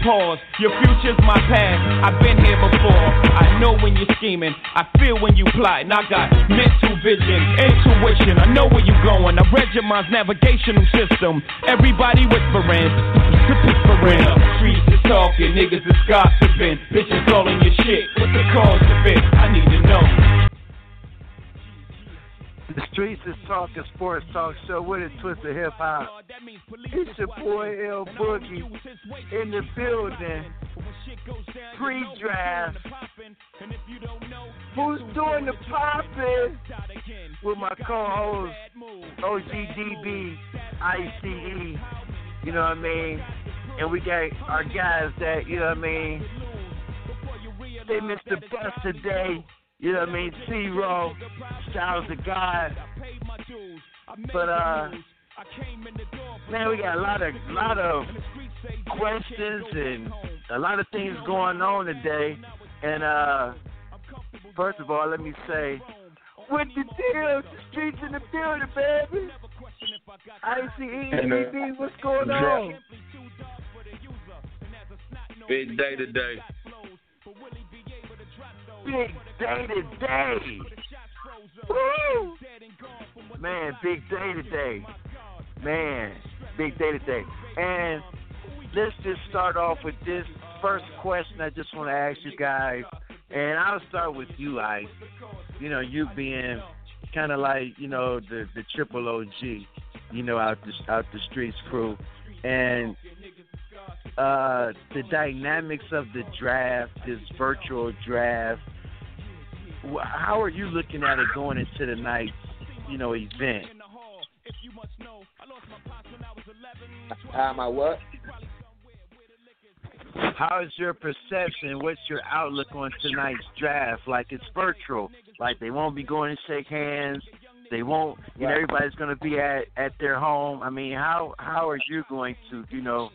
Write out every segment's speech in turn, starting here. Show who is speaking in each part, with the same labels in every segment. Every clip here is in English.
Speaker 1: Pause. Your future's my past. I've been here before. I know when you're scheming. I feel when you plotting. I got mental vision, intuition. I know where you're going. I read your mind's navigational system. Everybody whispering. Whispering. Streets is talking. Niggas is gossiping. Bitches calling your shit. What's the cause of it? I need to know.
Speaker 2: The streets is talking sports talk show with a twist of hip hop. It's your boy L Boogie in the building. Pre-draft. Who's doing the popping? With my co-host OGDB ICE. You know what I mean? And we got our guys that you know what I mean. They missed the bus today. You know what I mean? T-Ro, Styles the God. But uh man, we got a lot of lot of questions and a lot of things going on today. And uh first of all, let me say, what the deal? The streets in the building, baby. ICE, what's going on?
Speaker 3: Big day today.
Speaker 2: Big day today. Woo! Man, big day today. Man, big day today. And let's just start off with this first question I just want to ask you guys. And I'll start with you, Ice. You know, you being kind of like, you know, the, the triple OG, you know, out the, out the streets crew. And uh, the dynamics of the draft, this virtual draft. How are you looking at it going into the night's, you know, event?
Speaker 4: How am I what?
Speaker 2: How is your perception? What's your outlook on tonight's draft? Like it's virtual. Like they won't be going to shake hands. They won't. You know, everybody's going to be at at their home. I mean, how how are you going to? You know,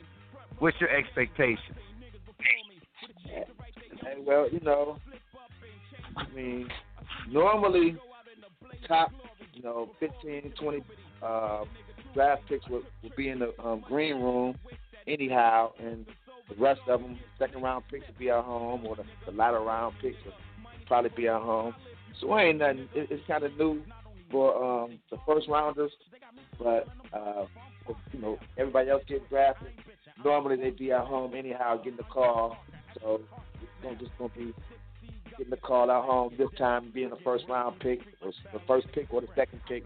Speaker 2: what's your expectations?
Speaker 4: Hey, well, you know, I mean, normally top, you know, 15, 20 uh, draft picks would, would be in the um, green room anyhow, and the rest of them, second round picks would be at home, or the, the latter round picks would probably be at home. So it ain't nothing. It, it's kind of new for um, the first rounders, but uh, you know, everybody else getting drafted. Normally they'd be at home anyhow, getting the call. So gonna just gonna be getting the call at home this time, being the first round pick, or the first pick or the second pick.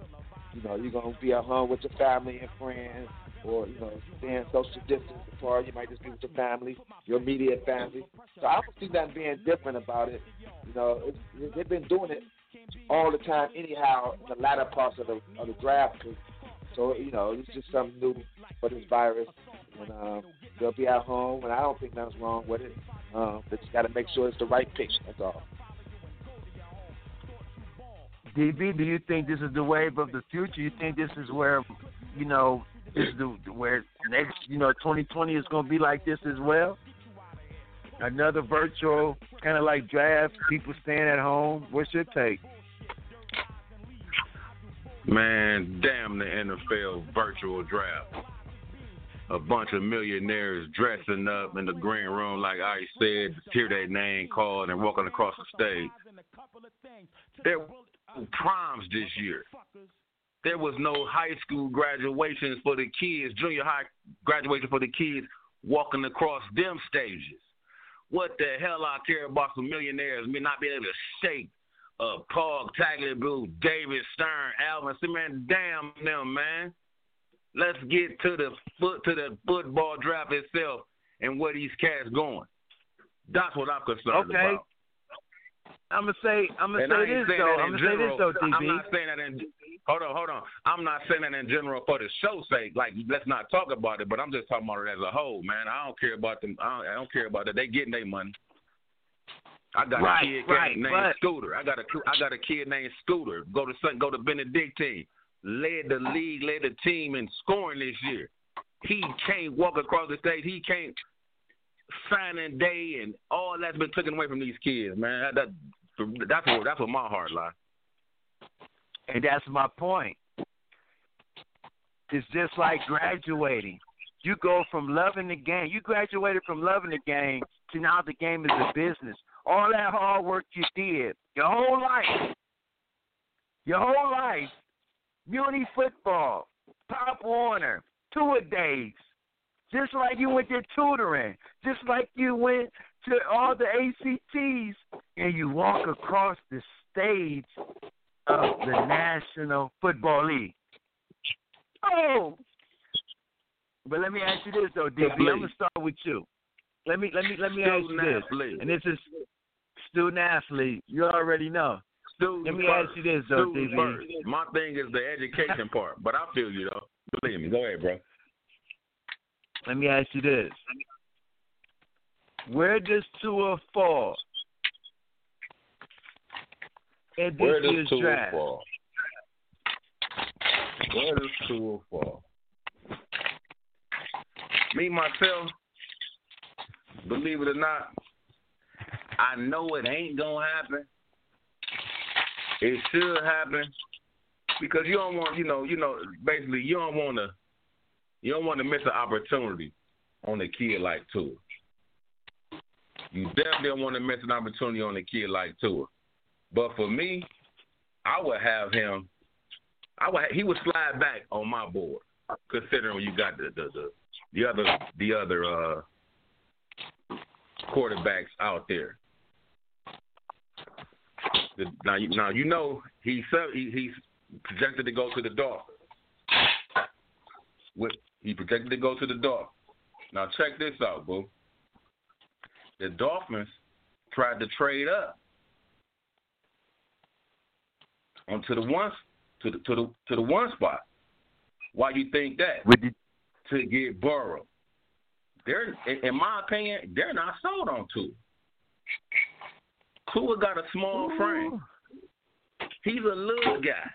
Speaker 4: You know, you're gonna be at home with your family and friends, or you know, staying social distance apart. You might just be with your family, your immediate family. So I don't see nothing being different about it. You know, it's, they've been doing it all the time anyhow the latter parts of the of the draft. So you know, it's just something new for this virus, and um, they'll be at home, and I don't think nothing's wrong with it. Um, they just got to make sure it's the right pitch. That's all.
Speaker 2: DB, do you think this is the wave of the future? You think this is where, you know, this is the where next, you know, 2020 is going to be like this as well? Another virtual kind of like draft, people staying at home. What's your take?
Speaker 3: Man, damn the NFL virtual draft. A bunch of millionaires dressing up in the green room, like I said, to hear their name called and walking across the stage. There were no proms this year. There was no high school graduations for the kids, junior high graduation for the kids walking across them stages. What the hell I care about some millionaires me not being able to shake uh, Paul Tagliabue, David Stern, Alvin. See, man, damn them, man. Let's get to the foot to the football draft itself and where these cats going. That's what I'm concerned
Speaker 2: Okay.
Speaker 3: about.
Speaker 2: I'm gonna say I'm gonna
Speaker 3: And
Speaker 2: say this though. I'm gonna say this though,
Speaker 3: I'm not saying that in. Hold on, hold on. I'm not saying that in general for the show's sake. Like, let's not talk about it. But I'm just talking about it as a whole, man. I don't care about them. I don't, I don't care about that. They getting their money. I got
Speaker 2: Right,
Speaker 3: a kid
Speaker 2: right,
Speaker 3: named
Speaker 2: but-
Speaker 3: Scooter. I got a I got a kid named Scooter. Go to go to Benedictine. Led the league, led the team in scoring this year. He can't walk across the stage. He can't signing day and all that's been taken away from these kids, man. That, that that's where that's where my heart lies.
Speaker 2: And that's my point. It's just like graduating. You go from loving the game. You graduated from loving the game to now the game is a business. All that hard work you did, your whole life, your whole life, Muni football, Pop Warner, tour days, just like you went to tutoring, just like you went to all the ACTs, and you walk across the stage of the National Football League. Oh, but let me ask you this though, DB. I'm gonna start with you. Let me let me let me ask you
Speaker 3: Student
Speaker 2: this,
Speaker 3: athlete.
Speaker 2: and this is student athlete. You already know.
Speaker 3: Student
Speaker 2: Let me
Speaker 3: first.
Speaker 2: ask you this though, DB.
Speaker 3: first. My thing is the education part, but I feel you though. Believe me. Go ahead, bro.
Speaker 2: Let me ask you this. Where does Tua fall in this
Speaker 3: Where does Tua oh
Speaker 2: draft?
Speaker 3: fall? Where does Tua oh fall? Me myself, believe it or not, I know it ain't gonna happen. It should happen because you don't want, you know, you know, basically you don't want to, you don't want to miss an opportunity on a kid like Tua. You definitely don't want to miss an opportunity on a kid like Tua. But for me, I would have him. I would. He would slide back on my board, considering you got the the the, the other the other uh, quarterbacks out there. The, now, you, now you know he's he, he's projected to go to the Dolphins. With he projected to go to the Dolphins. Now check this out, boo. The Dolphins tried to trade up onto the one to the to the to the one spot. Why you think that?
Speaker 2: With the,
Speaker 3: To get Burrow. They're in my opinion, they're not sold on Tua. Tua got a small frame. He's a little guy.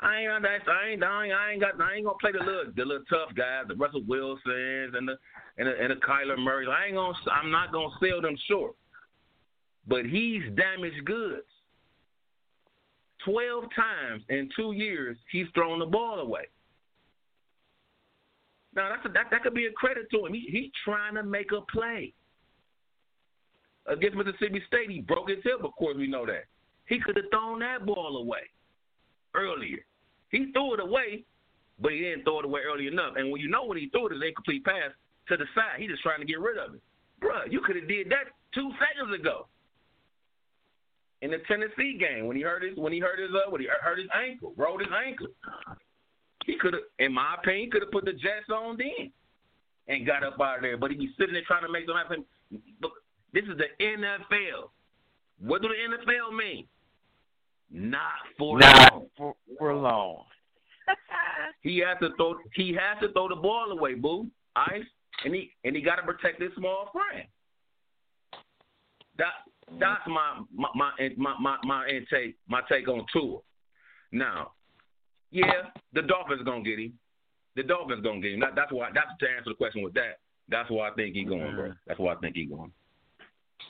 Speaker 3: I ain't that I ain't I ain't, I ain't got I ain't gonna play the little the little tough guys, the Russell Wilsons and the and the, and the Kyler Murrays. I ain't gonna I'm not gonna sell them short. But he's damaged goods. Twelve times in two years he's thrown the ball away. Now that's a, that that could be a credit to him. He he's trying to make a play. Against Mississippi State, he broke his hip. Of course, we know that. He could have thrown that ball away earlier. He threw it away, but he didn't throw it away early enough. And when you know when he threw it, it's an incomplete pass to the side. He just trying to get rid of it. Bruh, you could have did that two seconds ago. In the Tennessee game, when he hurt his when he hurt his uh, when he hurt his ankle, rolled his ankle, he could have, in my opinion, could have put the Jets on then and got up out of there. But he be sitting there trying to make them happen. Look, this is the NFL. What do the NFL mean? Not for
Speaker 2: not
Speaker 3: long.
Speaker 2: for, for long.
Speaker 3: He has to throw. He has to throw the ball away, boo. Ice, and he and he got to protect his small friend. That that's my my my my my, my intake my take on Tua. Now, yeah, the Dolphins gonna get him. The Dolphins gonna get him. That, that's why. That's to answer the question with that. That's why I think he's going, bro. Mm. That's why I think he's going.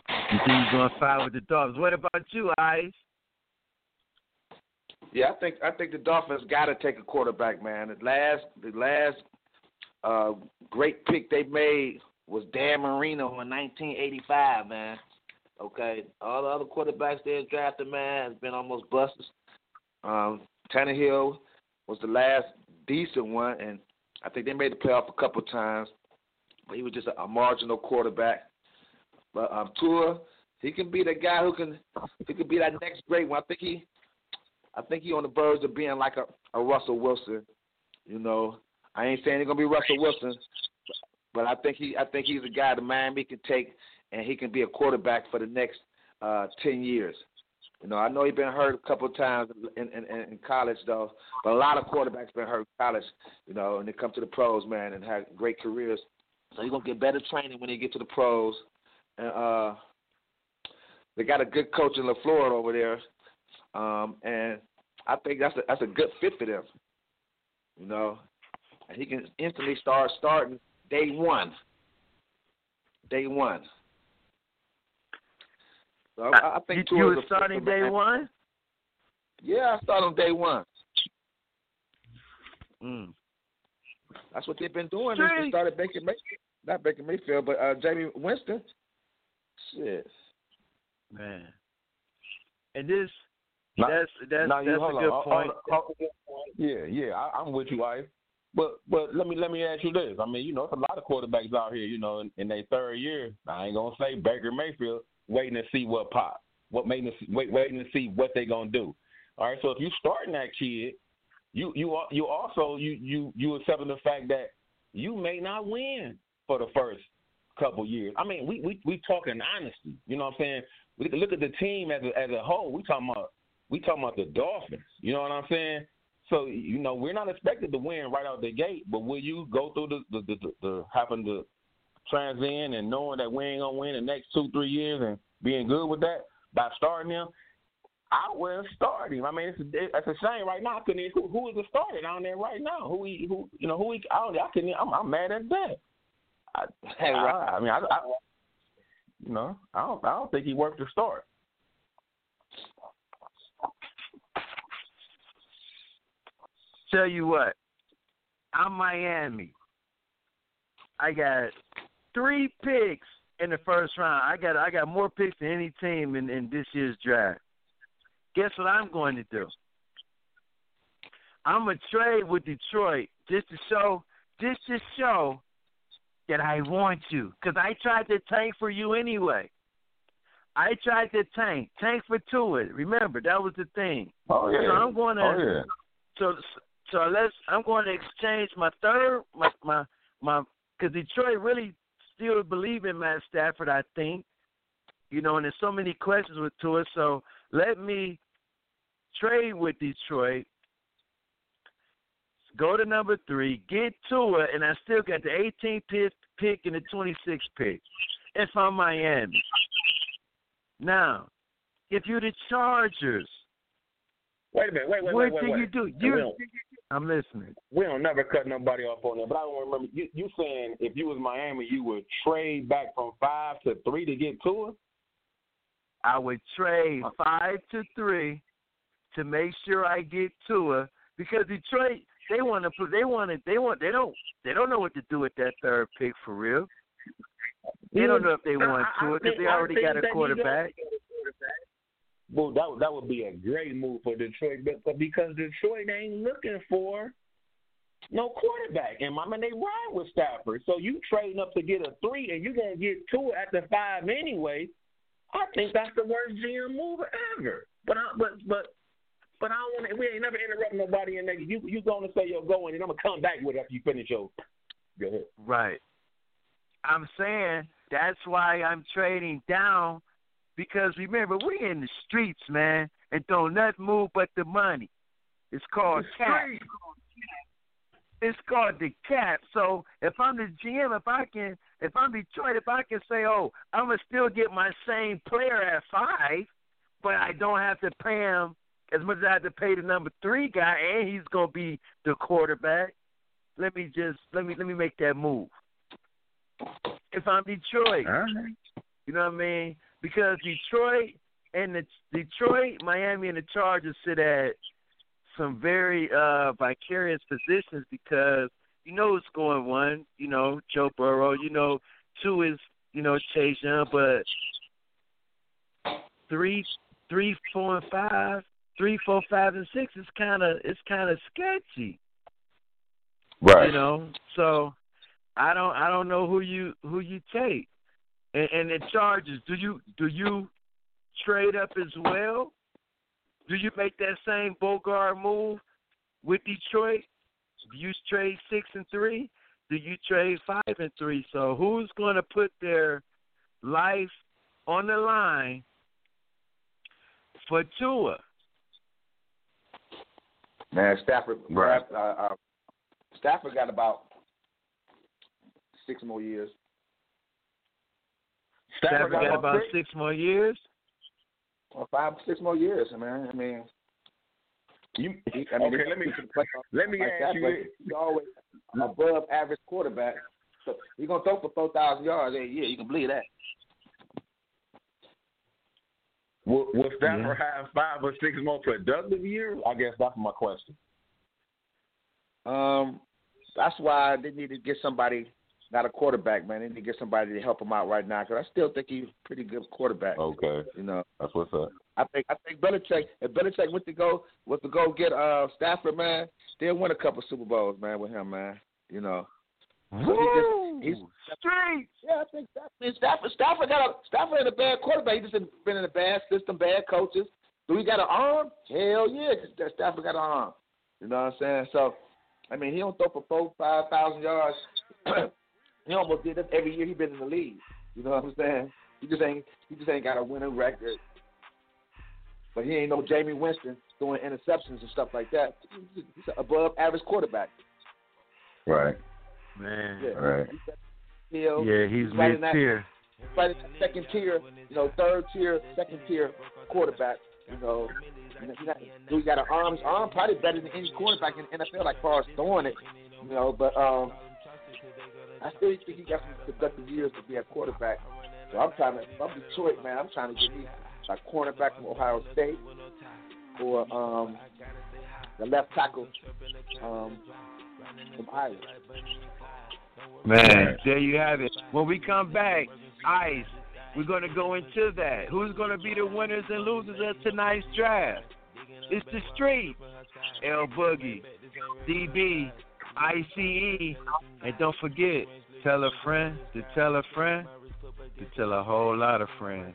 Speaker 2: You think he's gonna fight with the Dolphins? What about you, Ice?
Speaker 4: Yeah, I think I think the Dolphins got to take a quarterback, man. The last the last uh, great pick they made was Dan Marino in 1985, man. Okay, all the other quarterbacks they drafted, man, has been almost busts. Um, Tannehill was the last decent one, and I think they made the playoff a couple times, but he was just a, a marginal quarterback. But um, Tua, he can be the guy who can he could be that next great one. I think he I think he on the verge of being like a, a Russell Wilson. You know, I ain't saying he's gonna be Russell Wilson, but I think he I think he's a guy that Miami can take and he can be a quarterback for the next uh ten years. You know, I know he's been hurt a couple of times in, in, in college though, but a lot of quarterbacks been hurt in college. You know, and they come to the pros, man, and have great careers. So he's gonna get better training when he get to the pros. And uh, they got a good coach in LaFleur over there, um, and I think that's a that's a good fit for them. You know, and he can instantly start starting day one. Day one. So I, I think
Speaker 2: you, you were starting day one.
Speaker 4: Yeah, I start on day one.
Speaker 2: Mm.
Speaker 4: That's what they've been doing. They started Baker Mayfield, not Baker Mayfield, but uh, Jameis Winston. Shit,
Speaker 2: man. And this, now, that's that's that's a good
Speaker 3: on.
Speaker 2: Uh, point.
Speaker 3: yeah, yeah, I, I'm with you, wife. But but let me let me ask you this. I mean, you know, it's a lot of quarterbacks out here. You know, in, in their third year. I ain't gonna say Baker Mayfield waiting to see what pop, what waiting to see, wait, waiting to see what they gonna do. All right, so if you starting that kid, you you you also you you you accepting the fact that you may not win for the first couple years. I mean, we we we talking honesty. You know what I'm saying? We look at the team as a, as a whole. We talking about we talking about the Dolphins. You know what I'm saying? So you know we're not expected to win right out the gate, but will you go through the the the, the, the having to trans in and knowing that we ain't gonna win the next two three years and being good with that by starting him? I will start him. I mean, it's a, it's a shame right now. I couldn't. Who, who is the starter down there right now? Who he? Who you know? Who he? I don't. I couldn't. I'm, I'm mad at that. I,
Speaker 4: hey,
Speaker 3: I, I mean, I, I, you know, I don't. I don't think he worked the start.
Speaker 2: Tell you what, I'm Miami. I got three picks in the first round. I got I got more picks than any team in, in this year's draft. Guess what I'm going to do? I'm gonna trade with Detroit just to show just to show that I want you. Because I tried to tank for you anyway. I tried to tank. Tank for Tua. Remember, that was the thing.
Speaker 3: Oh yeah.
Speaker 2: So I'm gonna
Speaker 3: oh, yeah.
Speaker 2: so so let's I'm going to exchange my third my my my because Detroit really still believe in Matt Stafford, I think. You know, and there's so many questions with Tua. So let me trade with Detroit, go to number three, get Tua, and I still got the 18th pick, pick and the 26th pick. If I'm Miami. Now, if you're the Chargers,
Speaker 3: wait a minute, wait, wait,
Speaker 2: what
Speaker 3: wait, wait,
Speaker 2: do
Speaker 3: wait.
Speaker 2: you do? You, I'm listening.
Speaker 3: We don't never cut nobody off on that, but I don't remember you, you saying if you was Miami, you would trade back from five to three to get Tua.
Speaker 2: I would trade five to three to make sure I get Tua because Detroit they want to put they want to they want they don't they don't know what to do with that third pick for real. They don't know if they want Tua because they already got a quarterback.
Speaker 3: Well, that that would be a great move for Detroit, but because Detroit ain't looking for no quarterback, and I mean they ride with Stafford. So you trading up to get a three, and you're gonna get two at the five anyway. I think that's the worst GM move ever. But I, but but but I don't want to. We ain't never interrupt nobody in there. You you going to say you're going, and I'm gonna come back with it after you finish your. Go ahead.
Speaker 2: Right. I'm saying that's why I'm trading down because remember we in the streets, man, and don't nothing move but the money. It's called cap. It's called the cap. So if I'm the GM, if I can, if I'm Detroit, if I can say, oh, I'm gonna still get my same player at five, but I don't have to pay him as much as I have to pay the number three guy, and he's gonna be the quarterback. Let me just let me let me make that move. If I'm Detroit, you know what I mean? Because Detroit and the Detroit, Miami, and the Chargers sit at some very uh vicarious positions because you know it's going one, you know, Joe Burrow, you know, two is, you know, Chase Young, but three three, four and five, three, four, five and six is kinda it's kinda sketchy.
Speaker 3: Right.
Speaker 2: You know. So I don't I don't know who you who you take. And, and the Chargers, do you do you
Speaker 5: trade up as well? Do you make that same Bogart move with Detroit? Do you trade six and three? Do you trade five and three? So who's going to put their life on the line for Tua?
Speaker 4: Man, Stafford.
Speaker 3: Right.
Speaker 4: Uh, uh, Stafford got about six more years.
Speaker 5: Stafford got about six more years.
Speaker 4: Or five, six more years, man. I mean,
Speaker 3: You,
Speaker 4: I mean,
Speaker 3: okay, let me let me
Speaker 4: like
Speaker 3: ask
Speaker 4: that,
Speaker 3: you
Speaker 4: but
Speaker 3: this.
Speaker 4: he's always above average quarterback. So he's gonna throw for four thousand yards. Hey, yeah, you can believe that.
Speaker 3: Will, will Stafford have five or six more productive years? I guess that's my question.
Speaker 4: Um, that's why they need to get somebody, not a quarterback, man. They need to get somebody to help him out right now. Because I still think he's a pretty good quarterback.
Speaker 3: Okay,
Speaker 4: You know,
Speaker 3: that's what's up.
Speaker 4: I think I think Belichick if Belichick went to go was to go get uh Stafford, man, they'll win a couple Super Bowls, man, with him, man. You know. So
Speaker 5: Woo!
Speaker 4: just, he's
Speaker 5: Street.
Speaker 4: Yeah, I think Stafford, Stafford, Stafford got a Stafford had a bad quarterback. He just been in a bad system, bad coaches. Do he got an arm? Hell yeah, Stafford got an arm. You know what I'm saying? So, I mean, he don't throw for four, five thousand yards. he almost did that every year he been in the league. You know what I'm saying? He just ain't he just ain't got a winning record. But he ain't no Jameis Winston throwing interceptions and stuff like that. He's an above average quarterback.
Speaker 3: Right,
Speaker 5: Man.
Speaker 4: Yeah.
Speaker 3: right.
Speaker 4: Hill,
Speaker 5: Yeah, he's
Speaker 4: right in
Speaker 5: mid
Speaker 4: that-
Speaker 5: tier.
Speaker 4: right in that second tier, you know, third tier, second tier quarterback. You know, you know, he got, he got an arm. Arm probably better than any quarterback in the NFL, like far as throwing it. You know, but um, I still think he got some productive years to be a quarterback. So I'm trying to. If I'm Detroit, man, I'm trying to get me a cornerback from Ohio State or um, the left tackle um, from Iowa.
Speaker 5: Man, there you have it. When we come back, Ice, we're going to go into that. Who's going to be the winners and losers of tonight's draft? It's the street. L Boogie, DB, ICE, and don't forget, tell a friend to tell a friend to tell a whole lot of friends.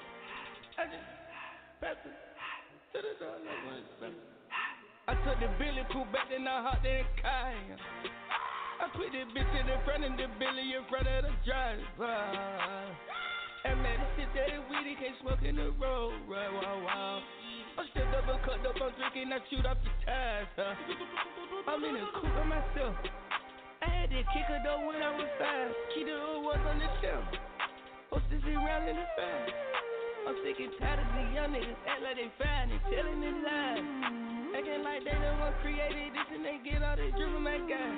Speaker 6: I took the Billy Pooh back then I hopped in the car. I put the bitch in the front and the Billy in front of the driver. And man, this shit that is weedy can't smoke in the road. Right, wow, wow. I'm up and cut up, I'm drinking, I shoot off the tires. Huh? I'm in the coupe by myself. I had to kick her though when I was five. Key to was on the shelf. Hostess around in the five. I'm sick and tired of these young niggas act like they fine and telling their lies. Acting like they the one created this and they get all this drip from my guy.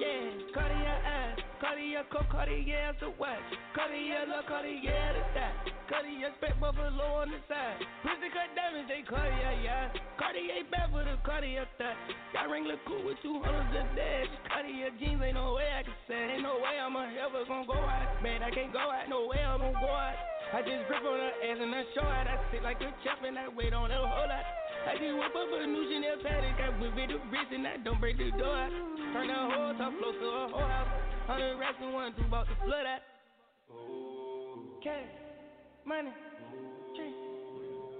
Speaker 6: Yeah, Cartier eyes, Cartier coat, Cartier a watch. Cartier look, Cartier the side. Cartier spec buffalo on the side. Pussy cut diamonds, they Cartier, yeah. Cartier bad for the Cartier thigh. Got Wrangler cool with two hundreds a dash. Cartier jeans, ain't no way I can say. Ain't no way I'm ever gonna go out. Man, I can't go out, no way I'm gonna go out. I just grip on her ass and I show out. I sit like a champ and I wait on her whole lot. I just whip up a new Chanel paddock. I whip it the wrist and I don't break the door. Turn the whole top floor to a whole house. Hundred racks and one, two about to flood out. Cash, money, drink,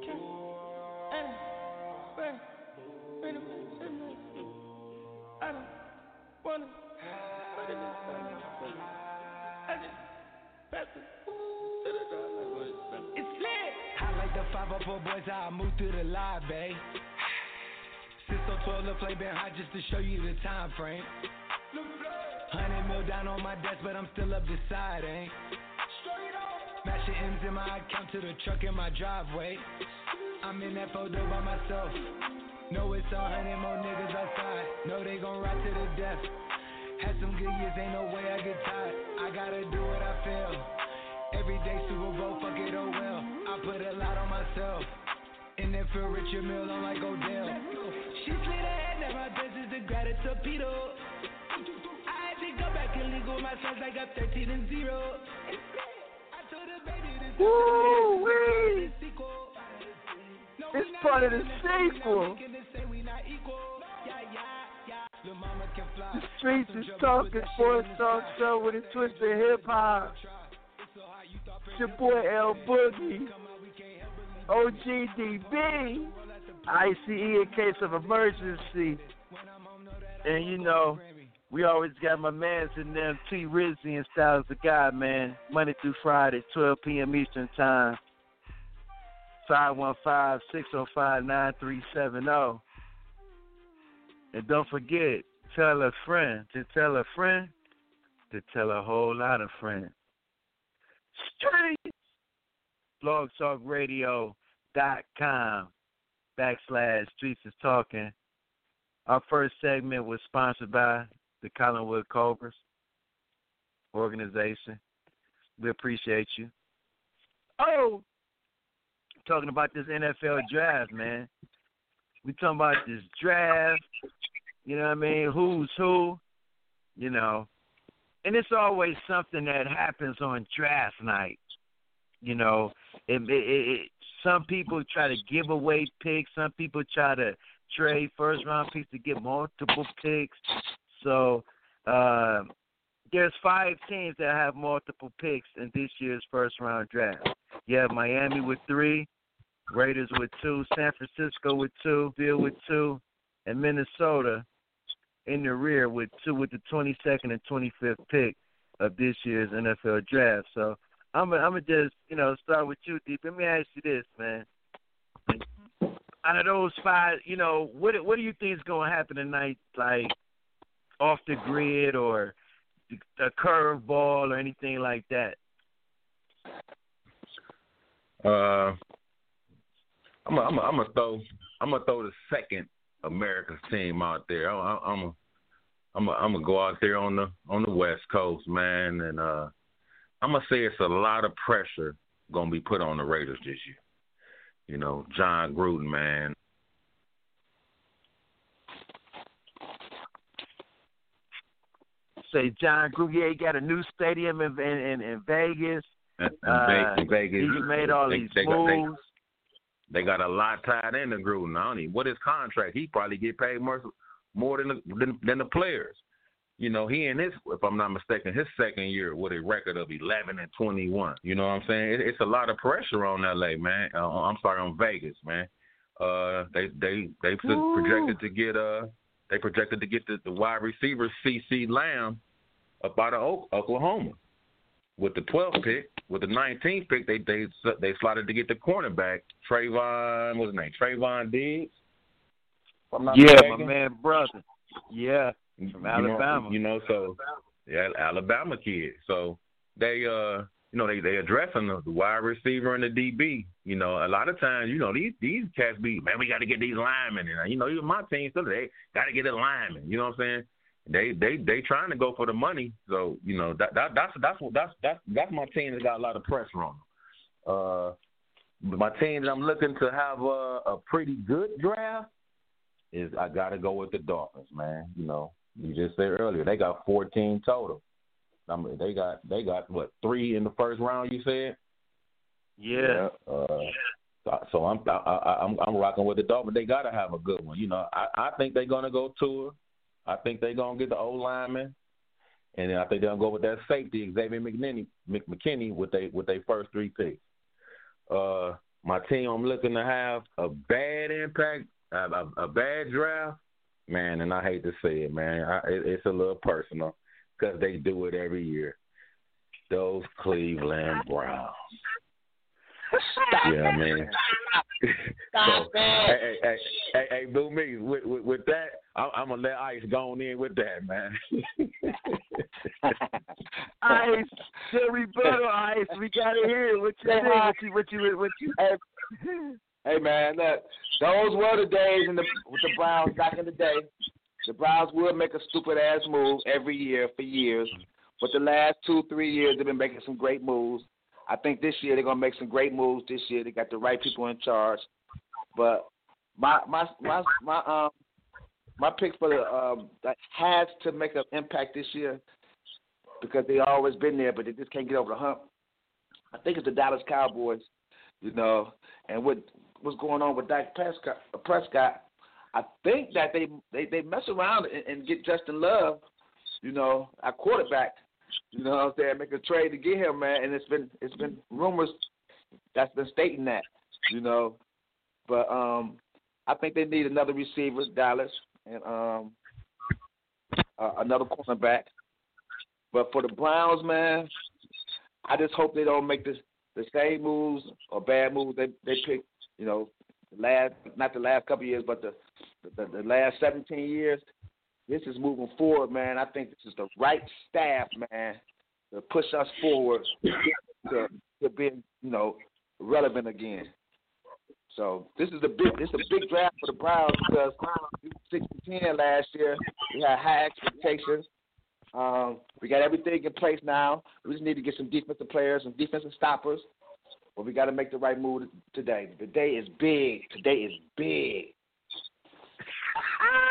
Speaker 6: cash, and burn, burn, burn, burn, I don't wanna it I just pass it Like
Speaker 7: the 504 boys, I move through the live, babe. Cisco 12, the play been hot just to show you the time frame. Hundred mil down on my desk, but I'm still up deciding. Eh? Matching M's in my account to the truck in my driveway. I'm in that photo by myself. Know it's a hundred more niggas outside. Know they gon' ride to the death.
Speaker 8: Had some good years, ain't no way I get tired. I gotta do what I feel. Every day Super Bowl, fuck it, oh well. I put a lot on myself. And then feel Richard Mille on like Odell. She slid ahead, now my best is the grab torpedo. I had to go back and legal my sons, I got 13 and 0. I told the baby this is
Speaker 2: wee!
Speaker 8: sequel.
Speaker 2: It's part of the sequel. The streets is talking sports talk show with a twist of hip hop. Your boy L Boogie, OGDB, ICE in case of emergency. And you know, we always got my mans in them, T Rizzy and Styles the God, man. Monday through Friday, 12 p.m. Eastern Time. 515-605-9370. And don't forget, tell a friend to tell a friend to tell a whole lot of friends. Streets! blogtalkradio.com backslash streets is talking. Our first segment was sponsored by the Collinwood Cobras organization. We appreciate you. Oh, talking about this NFL draft, man. We talking about this draft. You know what I mean? Who's who? You know, and it's always something that happens on draft night. You know, it, it, it, some people try to give away picks. Some people try to trade first round picks to get multiple picks. So uh, there's five teams that have multiple picks in this year's first round draft. You have Miami with three, Raiders with two, San Francisco with two, Bill with two, and Minnesota in the rear with two with the 22nd and 25th pick of this year's NFL draft. So I'm gonna just you know start with you, Deep. Let me ask you this, man. Out of those five, you know, what what do you think is gonna happen tonight? Like off the grid or a curveball or anything like that?
Speaker 3: Uh, I'm gonna I'm I'm gonna throw I'm gonna throw the second America's team out there. I, I, I'm a, I'm a, I'm gonna go out there on the on the West Coast, man, and uh, I'm gonna say it's a lot of pressure gonna be put on the Raiders this year. You know, Jon Gruden, man.
Speaker 2: Say Jon Gruden got a new stadium in in, in, in Vegas.
Speaker 3: And
Speaker 2: Uh,
Speaker 3: Vegas,
Speaker 2: He made all
Speaker 3: they,
Speaker 2: these
Speaker 3: they,
Speaker 2: moves.
Speaker 3: They got a lot tied into Gruden. I don't even, what his contract? He probably get paid more more than the, than, than the players. You know, he in his, if I'm not mistaken, his second year with a record of 11 and 21. You know what I'm saying? It, it's a lot of pressure on LA, man. Uh, I'm sorry, on Vegas, man. Uh, they they they pro- projected to get uh they projected to get the, the wide receiver CeeDee Lamb up out of Oklahoma with the 12th pick. With the 19th pick, they they they slotted to get the cornerback Trevon. What's his name? Trevon Diggs.
Speaker 2: Yeah,
Speaker 3: mistaken.
Speaker 2: my man, brother. Yeah, from Alabama.
Speaker 3: You know, you know, so yeah, Alabama kid. So they uh you know, they they addressing the, the wide receiver and the DB. You know, a lot of times, you know, these these cats be man, we got to get these linemen, and you know, even my team still they got to get a lineman. You know what I'm saying? They they they trying to go for the money. So you know that that that's that's what that's that's that's my team that got a lot of pressure on them. Uh, my team that I'm looking to have a, a pretty good draft is I got to go with the Dolphins, man. You know, you just said earlier they got 14 total. I mean, they got they got what three in the first round? You said.
Speaker 2: yeah.
Speaker 3: Uh, so- so I'm I, I, I'm I'm rocking with the Dolphins. They got to have a good one. You know, I I think they're gonna go tour. I think they're gonna get the old lineman, and then I think they're gonna go with that safety Xavier McKinney Mc- McKinney with they with their first three picks. Uh, my team, I'm looking to have a bad impact, a, a, a bad draft, man. And I hate to say it, man. I, it, it's a little personal because they do it every year. Those Cleveland Browns. Yeah, man. so, hey, hey, hey, hey, hey, do me with, with, with that. I'm, I'm gonna let Ice go on in with that, man.
Speaker 2: Ice, the rebuttal, Ice. We gotta hear it. what you
Speaker 4: Say
Speaker 2: think. What you, what you, what you.
Speaker 4: Hey, hey man, look, those were the days in the with the Browns back in the day. the Browns will make a stupid ass move every year for years, but the last two three years they've been making some great moves. I think this year they're gonna make some great moves. This year they got the right people in charge. But my my my my um my pick for the um that has to make an impact this year because they always been there, but they just can't get over the hump. I think it's the Dallas Cowboys, you know, and what what's going on with Dak Prescott. Prescott I think that they they, they mess around and, and get Justin Love, you know, our quarterback. You know what I'm saying? Make a trade to get him, man. And it's been it's been rumors that's been stating that, you know. But um I think they need another receiver, Dallas, and um uh, another cornerback. But for the Browns, man, I just hope they don't make this the same moves or bad moves they they pick. You know, last not the last couple of years, but the, the the last 17 years. This is moving forward, man. I think this is the right staff, man, to push us forward to to being you know relevant again. So this is a big this is a big draft for the Browns because six to ten last year. We had high expectations. Um, we got everything in place now. We just need to get some defensive players, some defensive stoppers, but we got to make the right move today. The day is big. Today is big.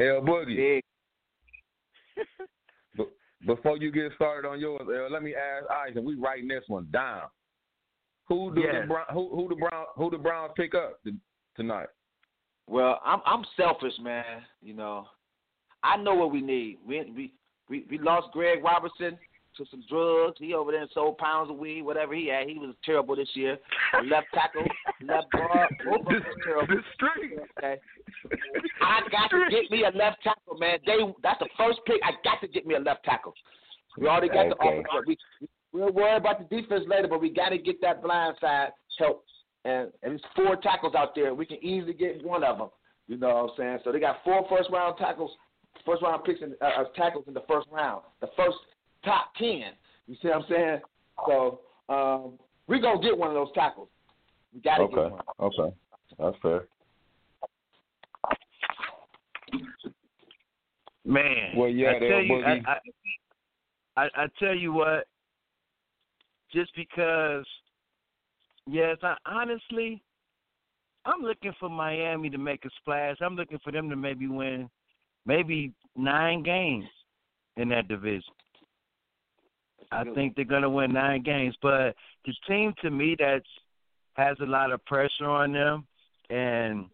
Speaker 3: L Boogie. Before you get started on yours, L, let me ask and we writing this one down. Who do
Speaker 2: Yes.
Speaker 3: the Brown, who who the Brown who the Browns pick up tonight?
Speaker 4: Well, I'm I'm selfish, man. You know, I know what we need. We we we, we lost Greg Robinson to some drugs. He over there and sold pounds of weed, whatever he had. He was terrible this year. Left tackle, left guard, both of them was terrible.
Speaker 3: The street.
Speaker 4: Okay. I got to get me a left tackle, man. They that's the first pick. I got to get me a left tackle. We already got the offense. We we'll worry about the defense later, but we got to get that blind side help. And and it's four tackles out there. We can easily get one of them. You know what I'm saying? So they got four first round tackles, first round picks in, uh, uh, tackles in the first round. The first top ten. You see what I'm saying? So um, we're gonna get one of those tackles. We got to get
Speaker 3: Okay,
Speaker 4: one.
Speaker 3: okay, that's fair.
Speaker 2: Man,
Speaker 3: Well, yeah,
Speaker 2: I
Speaker 3: they'll
Speaker 2: tell you, I, I, I tell you what, just because, yes, I honestly, I'm looking for Miami to make a splash. I'm looking for them to maybe win, maybe nine games in that division. I think they're gonna win nine games, but the team to me that's has a lot of pressure on them, and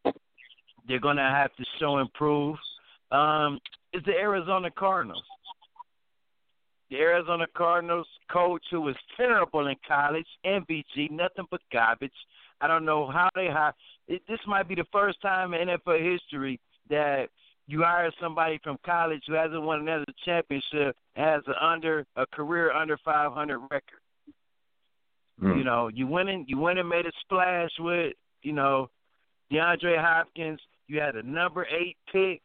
Speaker 2: they're gonna have to show improve. Um, is the Arizona Cardinals. The Arizona Cardinals coach who was terrible in college, MVG, nothing but garbage. I don't know how they hire. This might be the first time in NFL history that you hire somebody from college who hasn't won another championship, has a under a career under 500 record.
Speaker 3: Hmm.
Speaker 2: You know, you went in, you went and made a splash with, you know, DeAndre Hopkins. You had a number eight pick.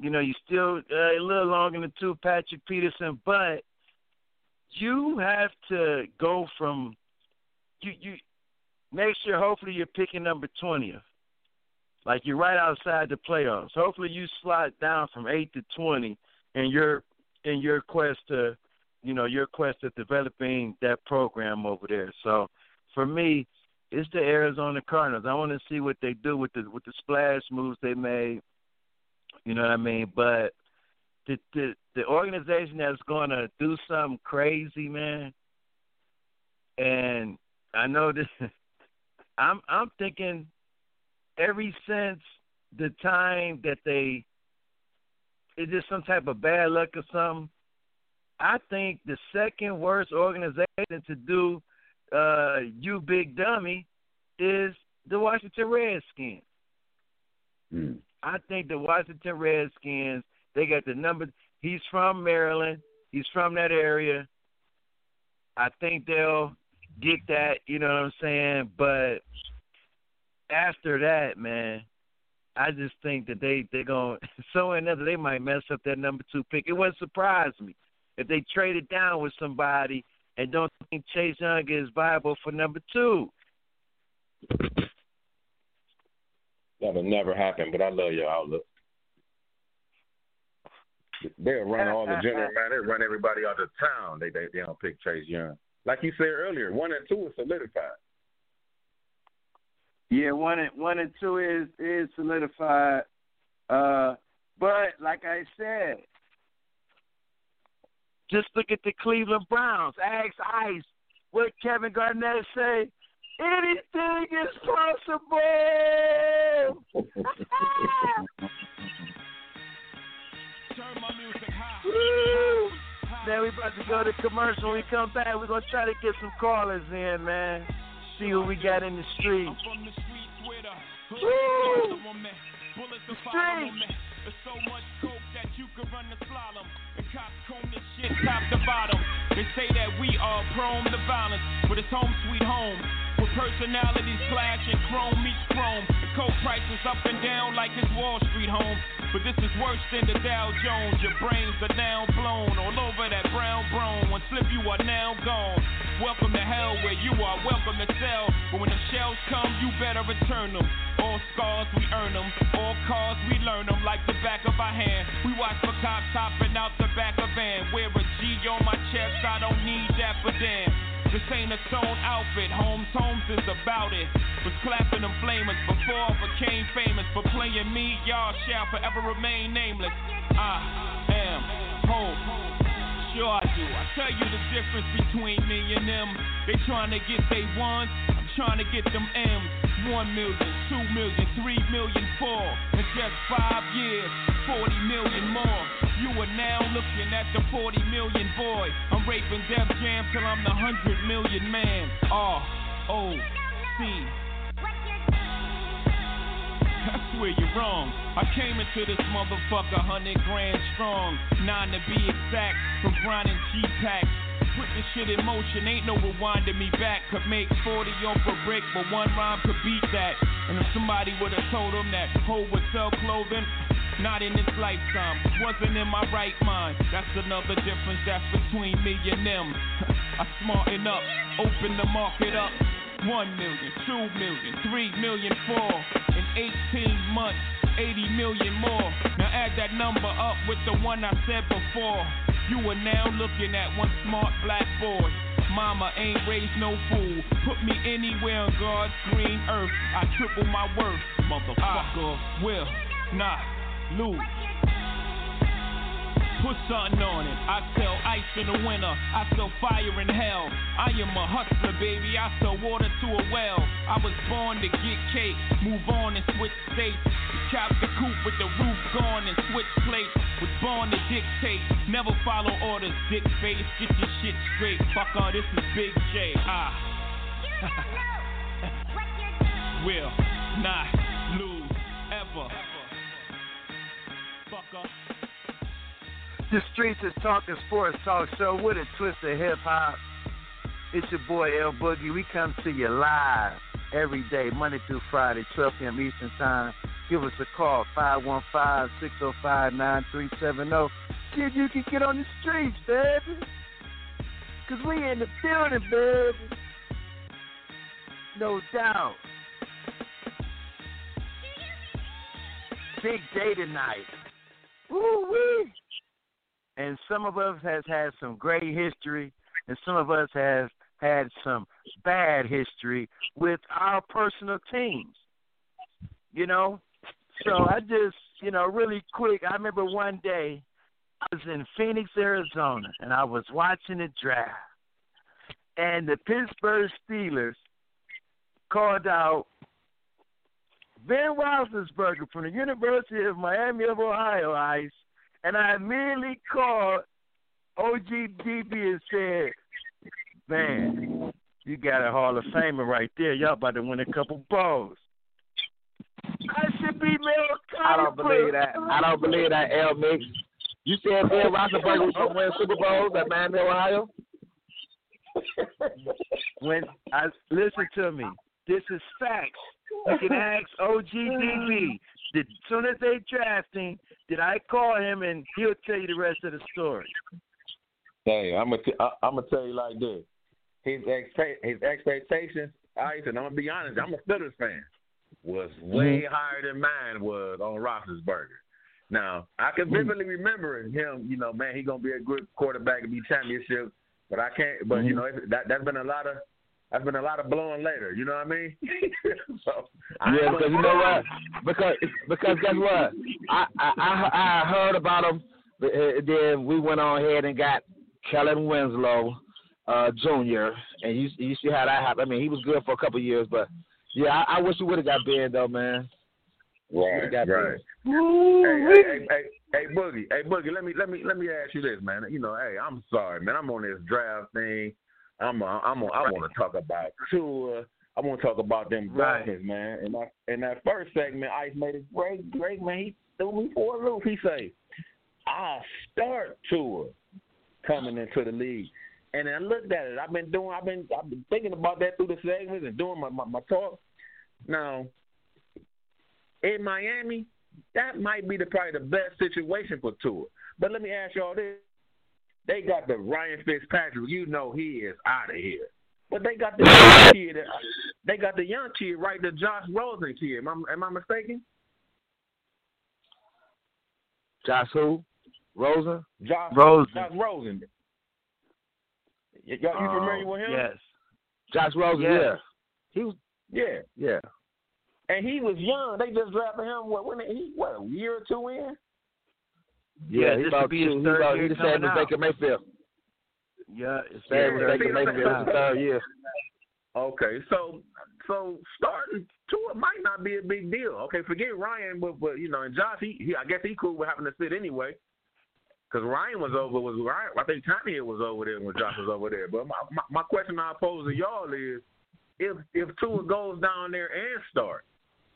Speaker 2: You know, you still uh, a little longer than two Patrick Peterson, but you have to go from you you next year. Hopefully, you're picking number twentieth. Like you're right outside the playoffs. Hopefully, you slide down from eight to twenty in your in your quest to, you know, your quest of developing that program over there. So, for me, it's the Arizona Cardinals. I want to see what they do with the with the splash moves they made. You know what I mean? But the the the organization that's going to do something crazy, man. And I know this. I'm I'm thinking every since the time that they is this some type of bad luck or something. I think the second worst organization to do uh you big dummy is the Washington Redskins.
Speaker 3: Hmm.
Speaker 2: I think the Washington Redskins, they got the number. He's from Maryland. He's from that area. I think they'll get that, you know what I'm saying? But after that, man, I just think that they they're going so another they might mess up that number two pick. It wouldn't surprise me if they traded down with somebody and don't think Chase Young is viable for number two.
Speaker 3: That'll never happen. But I love your outlook. They'll run all the general man. They run everybody out of town. They they they don't pick Chase Young. Like you said earlier, one and two is solidified.
Speaker 2: Yeah, one and one and two is is solidified. Uh, but like I said, just look at the Cleveland Browns. Ask Ice what Kevin Garnett say. Anything is possible. Now we about to go to commercial. When we come back, we're gonna try to get some callers in, man. See what we got in the streets. Woo! The streets.
Speaker 1: There's so much coke that you could run the slalom. And cops comb this shit top to bottom. They say that we are prone to violence, but it's home sweet home. With personalities clashing, chrome chrome. The coke prices up and down like it's Wall Street home. But this is worse than the Dow Jones. Your brains are now blown all over that brown brown. One slip, you are now gone. Welcome to hell where you are welcome to sell. But when the shells come, you better return them. All scars, we earn them. All cars, we learn them like the back of our hand. We watch for cops hopping out the back of van. Wear a G on my chest, I don't need that for damn. This ain't a sewn outfit, Holmes Holmes is about it. Was clapping them flamers before I became famous. For playing me, y'all shall forever remain nameless. I am home. Sure I do. I tell you the difference between me and them. They trying to get they ones, I'm trying to get them M's. One million, two million, three million, four. In just five years, 40 million more. You are now looking at the 40 million boy. I'm raping Def Jam till I'm the 100 million man. R O C. I swear you're wrong. I came into this motherfucker hundred grand strong, nine to be exact, from grinding G packs. Put this shit in motion, ain't no rewinding me back. Could make 40 off a brick, but one rhyme could beat that. And if somebody would've told him that Ho would sell clothing, not in this lifetime, wasn't in my right mind. That's another difference that's between me and them. I smarten up, open the market up. One million, two million, three million, four. In 18 months, 80 million more. Now add that number up with the one I said before. You are now looking at one smart black boy. Mama ain't raised no fool. Put me anywhere on God's green earth. I triple my worth. Motherfucker I will not lose. Put something on it. I sell ice in the winter. I sell fire in hell. I am a hustler, baby. I sell water to a well. I was born to get cake. Move on and switch states. Chop the coop with the roof gone and switch plates. Was born to dictate. Never follow orders, dick face. Get your shit straight. Fuck all, this is Big J. Ah. Will not lose ever. Fucker.
Speaker 2: The streets is talking sports talk show with a twist of hip hop. It's your boy L Boogie. We come to you live every day, Monday through Friday, 12 p.m. Eastern Time. Give us a call, 515-605-9370. See if you can get on the streets, baby. Cause we in the building, baby. No doubt. Big day tonight. Woo wee. And some of us has had some great history, and some of us have had some bad history with our personal teams. You know, so I just, you know, really quick. I remember one day I was in Phoenix, Arizona, and I was watching the draft, and the Pittsburgh Steelers called out Ben Roethlisberger from the University of Miami of Ohio, Ice, and I immediately called OGDB and said, "Man, you got a Hall of Famer right there. Y'all about to win a couple balls." I should be Mel
Speaker 4: I don't believe that. I don't believe that, L Mix. You said Ben Roethlisberger was going to win Super Bowls at Miami, Ohio?
Speaker 2: when I listen to me, this is facts. You can ask OGDB. Did, as soon as they draft him, did I call him and he'll tell you the rest of the story.
Speaker 3: Hey, I'm gonna t- I- I'm gonna tell you like this. His expect his expectations. I said I'm gonna be honest. I'm a Steelers fan. Was way
Speaker 4: Mm-hmm.
Speaker 3: higher than mine was on Roethlisberger. Now I can vividly remember him. You know, man, he gonna be a good quarterback and be championship. But I can't. But you
Speaker 4: Mhm.
Speaker 3: know, that that's been a lot of that's been a lot of blowing later. You know what I mean? so I
Speaker 4: Yeah, because you know what? Because because guess what? I I I, I heard about him. uh, Then we went on ahead and got Kellen Winslow uh, Jr. And you you see how that happened. I mean, he was good for a couple of years, but yeah, I, I wish we would have got Ben though, man.
Speaker 3: Right,
Speaker 4: got
Speaker 3: right. Hey, hey, hey, hey, hey, Boogie, hey, Boogie. Let me, let me, let me ask you this, man. You know, hey, I'm sorry, man. I'm on this draft thing. I'm, uh, I'm, on, I want to talk about Tua. I want to talk about them
Speaker 2: Right.
Speaker 3: Dolphins, man. And that, in that first segment, Ice made it great, great, man. He threw me for a loop. He say, "I start Tua coming into the league." And I looked at it. I've been doing. I've been. I've been thinking about that through the segments and doing my my, my talk. Now, in Miami, that might be the probably the best situation for Tua. But let me ask y'all this: They got the Ryan Fitzpatrick. You know he is out of here. But they got the young kid. They got the young kid, right? The Josh Rosen kid. Am I, am I mistaken?
Speaker 4: Josh who? Rosen?
Speaker 3: Josh
Speaker 2: Rosen.
Speaker 3: Josh Rosen. Y- y'all, you familiar
Speaker 2: Oh,
Speaker 3: with him?
Speaker 2: Yes.
Speaker 4: Josh Rosen,
Speaker 2: Yes.
Speaker 4: yeah. He was
Speaker 3: Yeah.
Speaker 4: yeah.
Speaker 3: And he was young. They just drafted him. What? When he what? A year or two in?
Speaker 4: Yeah,
Speaker 2: Yeah,
Speaker 4: he
Speaker 2: this
Speaker 4: about
Speaker 2: would be his
Speaker 4: two. He
Speaker 2: third
Speaker 4: about
Speaker 2: year
Speaker 4: he the same
Speaker 2: coming
Speaker 4: as
Speaker 2: out.
Speaker 4: Baker Mayfield.
Speaker 2: Yeah. It's
Speaker 4: Same
Speaker 3: Yeah,
Speaker 4: as
Speaker 3: see,
Speaker 4: Baker Mayfield
Speaker 3: that's-
Speaker 4: the third year.
Speaker 3: Okay, so so starting Tua might not be a big deal. Okay, forget Ryan, but but you know, and Josh, he, he I guess he cool with having to sit anyway. Because Ryan was over, was Ryan? I think Tommy was over there when Josh was over there. But my, my my question I pose to y'all is, if if Tua goes down there and start,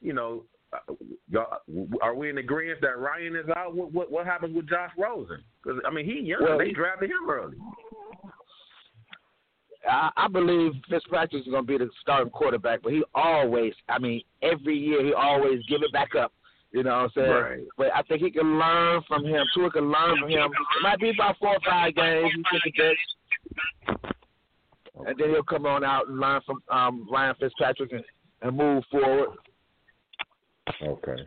Speaker 3: you know, uh, y'all, are we in agreement that Ryan is out? What what, what happens with Josh Rosen? Because I mean, he young.
Speaker 4: Well,
Speaker 3: they
Speaker 4: he-
Speaker 3: drafted him early.
Speaker 4: I, I believe Fitzpatrick is going to be the starting quarterback, but he always, I mean, every year he always give it back up. You know what I'm saying?
Speaker 3: Right.
Speaker 4: But I think he can learn from him. Tua can learn from him. It might be about four or five games. He take a bench. And then he'll come on out and learn from um, Ryan Fitzpatrick and, and move forward.
Speaker 3: Okay.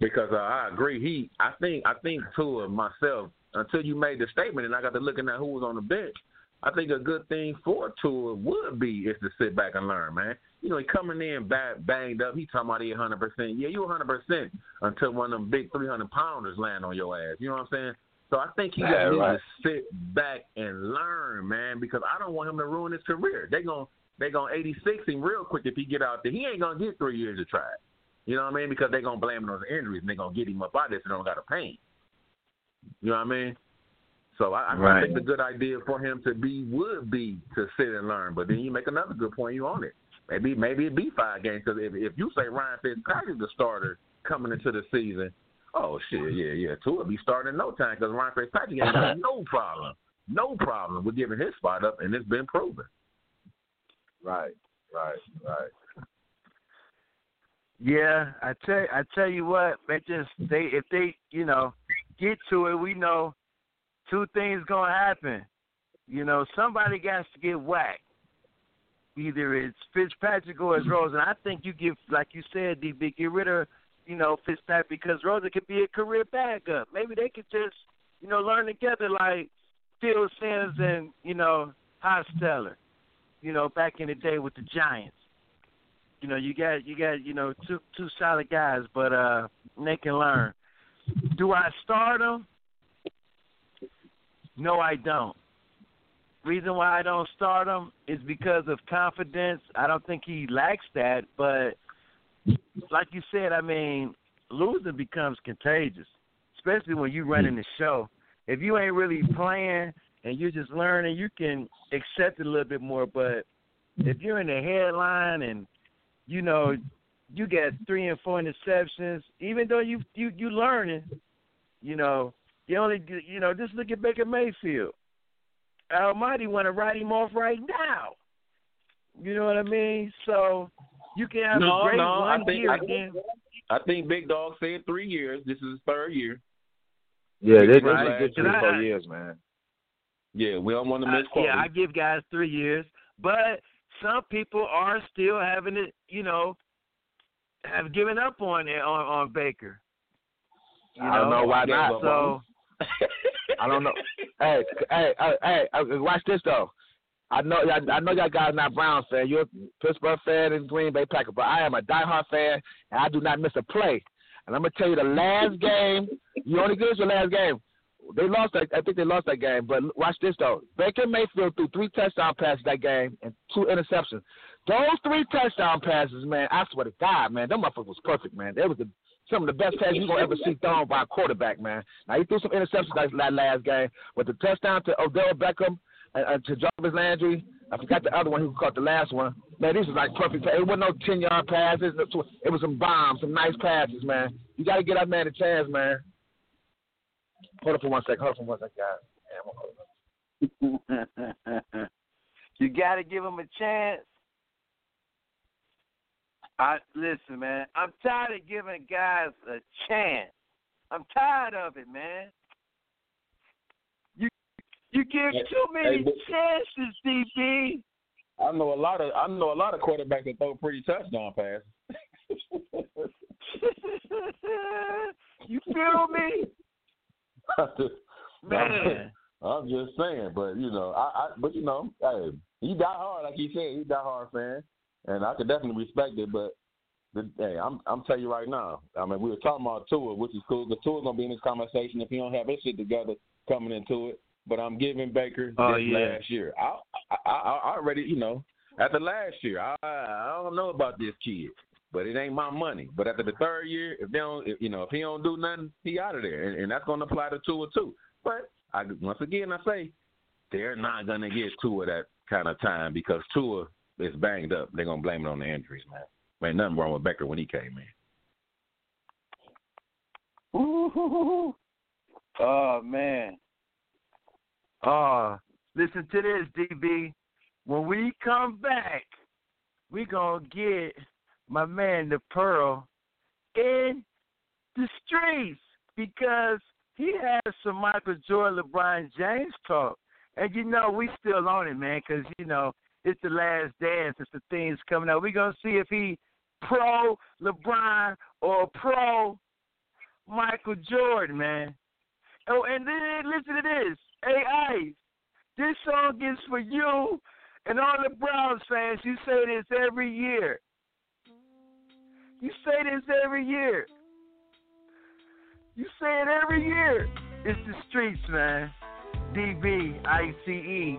Speaker 3: Because uh, I agree. He, I think, I think Tua myself. Until you made the statement, and I got to looking at who was on the bench. I think a good thing for Tua would be is to sit back and learn, man. You know, he coming in bad, banged up. He talking about he 100 percent. Yeah, you 100 percent until one of them big 300 pounders land on your ass. You know what I'm saying? So I think he
Speaker 4: Yeah,
Speaker 3: just
Speaker 4: right.
Speaker 3: to sit back and learn, man. Because I don't want him to ruin his career. They gon' they gonna 86 him real quick if he get out there. He ain't gonna get three years to try. You know what I mean? Because they gonna blame him on the injuries and they gonna get him up out there so they don't got a pain. You know what I mean? So I, I
Speaker 2: Right.
Speaker 3: think the good idea for him to be would be to sit and learn. But then you make another good point. You own it. Maybe maybe it be five games because if if you say Ryan Fitzpatrick is the starter coming into the season, oh shit, yeah, yeah, Tua be starting in no time because Ryan Fitzpatrick ain't got no problem, no problem with giving his spot up, and it's been proven.
Speaker 4: Right, right, right.
Speaker 2: Yeah, I tell I tell you what, they just they if they you know get to it, we know two things gonna happen. You know, somebody got to get whacked. Either it's Fitzpatrick or it's Rosen. I think you give like you said, DB, get rid of you know Fitzpatrick because Rosen could be a career backup. Maybe they could just you know learn together like Phil Sanders and you know Hosteller. You know, back in the day with the Giants you know, you got you got you know two two solid guys, but uh, they can learn. Do I start them? No, I don't. Reason why I don't start him is because of confidence. I don't think he lacks that, but like you said, I mean, losing becomes contagious, especially when you're running hmm. the show. If you ain't really playing and you're just learning, you can accept it a little bit more. But if you're in the headline and you know, you got three and four interceptions, even though you you you learning, you know, you only you know, just look at Baker Mayfield. Almighty want to write him off right now. You know what I mean? So you can have
Speaker 3: No,
Speaker 2: a great
Speaker 3: no, I
Speaker 2: one
Speaker 3: think-
Speaker 2: year
Speaker 3: I-
Speaker 2: again.
Speaker 3: I think Big Dog said three years. This is his third year.
Speaker 4: Yeah, they, they
Speaker 3: Right.
Speaker 4: should get three four years, man.
Speaker 3: Yeah, we don't want to miss quality.
Speaker 2: yeah, I give guys three years, but some people are still having it, you know, have given up on it on on Baker. You
Speaker 4: I don't know why not.
Speaker 2: So
Speaker 4: I don't know. hey, hey, hey, hey, watch this though. I know, I, know y'all guys not Browns fan. You're a Pittsburgh fan and Green Bay Packer, but I am a diehard fan, and I do not miss a play. And I'm gonna tell you, the last game, you only good your last game. They lost that. I think they lost that game. But watch this though. Baker Mayfield threw three touchdown passes that game and two interceptions. Those three touchdown passes, man, I swear to God, man, them motherfuckers was perfect, man. They was the, some of the best passes you're gonna ever see thrown by a quarterback, man. Now he threw some interceptions that last game, but the touchdown to Odell Beckham and, and to Jarvis Landry, I forgot the other one who caught the last one. Man, this is like perfect. It wasn't no ten yard passes. It was some bombs, some nice passes, man. You got to get that man a chance, man. Hold up for one second. Hold up for one second,
Speaker 2: guys. you got to give him a chance. I listen, man. I'm tired of giving guys a chance. I'm tired of it, man. You you give too many hey, chances, DB.
Speaker 3: I know a lot of I know a lot of quarterbacks that throw pretty touchdown passes.
Speaker 2: you feel me? Man.
Speaker 3: I'm just saying, but you know, I, I but you know, hey, he die hard, like he said, he die hard fan, and I could definitely respect it. But the, hey, I'm I'm telling you right now, I mean, we were talking about Tua, which is cool. The Tua's gonna be in this conversation if he don't have his shit together coming into it. But I'm giving Baker this oh,
Speaker 2: yeah.
Speaker 3: last year. I, I I already, you know, after last year, I I don't know about this kid but it ain't my money. But after the third year, if they don't, if, you know, if he don't do nothing, he out of there, and, and that's going to apply to Tua too. But I once again I say they're not going to get Tua that kind of time because Tua is banged up. They're going to blame it on the injuries, man. Ain't nothing wrong with Becker when he came
Speaker 2: in. Ooh, oh man. Oh, listen to this, DB. When we come back, we gonna get my man the Pearl in the streets because he has some Michael Jordan, LeBron James talk. And you know, we still on it, man, because you know it's the last dance. It's the things coming out. We're gonna see if he pro LeBron or pro Michael Jordan, man. Oh, and then listen to this. AI, this song is for you and all the Browns fans. You say this every year. You say this every year. You say it every year. It's the streets, man. DB, ICE,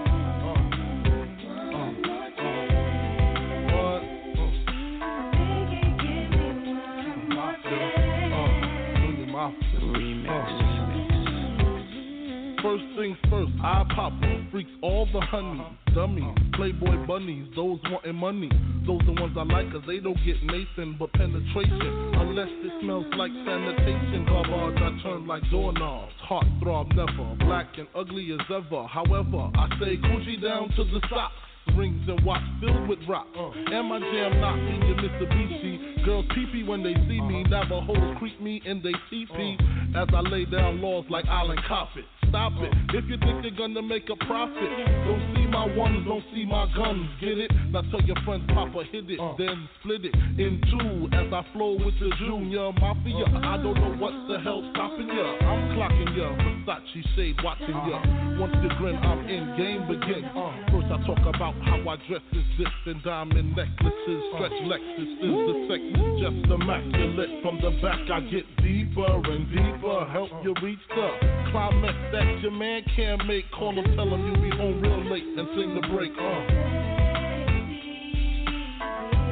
Speaker 9: First things first, I pop freaks all the honey, dummies, playboy bunnies, those wanting money. Those the ones I like cause they don't get Nathan but penetration. Unless it smells like sanitation. Garbage I turn like doorknobs. Heart throb never, black and ugly as ever. However, I say Gucci down to the socks rings and watch filled with rock. Uh, and my jam knocking your Mitsubishi. Girls peepee when they see me. Uh-huh. Navajos creep me in they teepee. Uh. As I lay down laws like Island Coffin. Stop it. Uh. If you think you're gonna make a profit, don't see my ones, don't see my guns. Get it? Now tell your friends, Papa hit it, uh. then split it in two. As I flow with the Junior Mafia, I don't know what the hell stopping ya. I'm clocking ya, Versace shade watching ya. Once you grin, I'm in, game begin. First I talk about how I dress is this and diamond necklaces. Stretch Lexus is the sex just immaculate. From the back I get deeper and deeper. Help you reach the climax that your man can't make. Call him, tell him you be home real late and sing the break. Uh.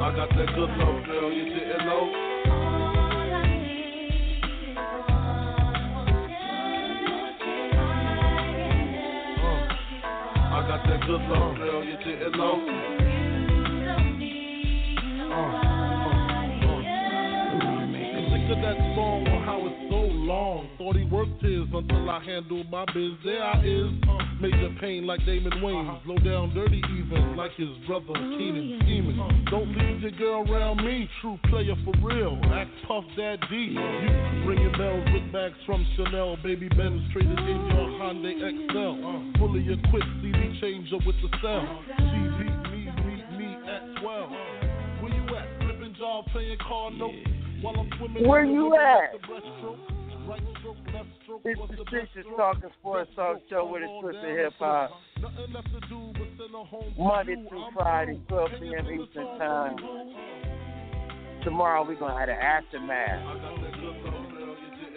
Speaker 9: I got that good love, girl, you didn't know. That girl, you didn't know. Uh, uh, uh. That song long. Thought he worked his until I handled my biz. There I is, uh, major pain like Damon Wayans. Uh-huh. Low down dirty even like his brother oh, Keenan scheming. Don't leave your girl around me, true player for real. Act Puff Dad D. You ringing bells with bags from Chanel. Baby Benz traded in your oh. Hyundai XL. Fully equipped CD changer with the cell. She beat me, meet me at 12. Where you at? Flipping job, playing car notes. While I'm swimming
Speaker 2: Where you
Speaker 9: river,
Speaker 2: at?
Speaker 9: The
Speaker 2: the Stitches Talking? Sports Talk Show with a twist of hip hop.
Speaker 9: To to
Speaker 2: Monday through Friday, 12 p.m. Eastern Time. Tomorrow we're gonna have an aftermath.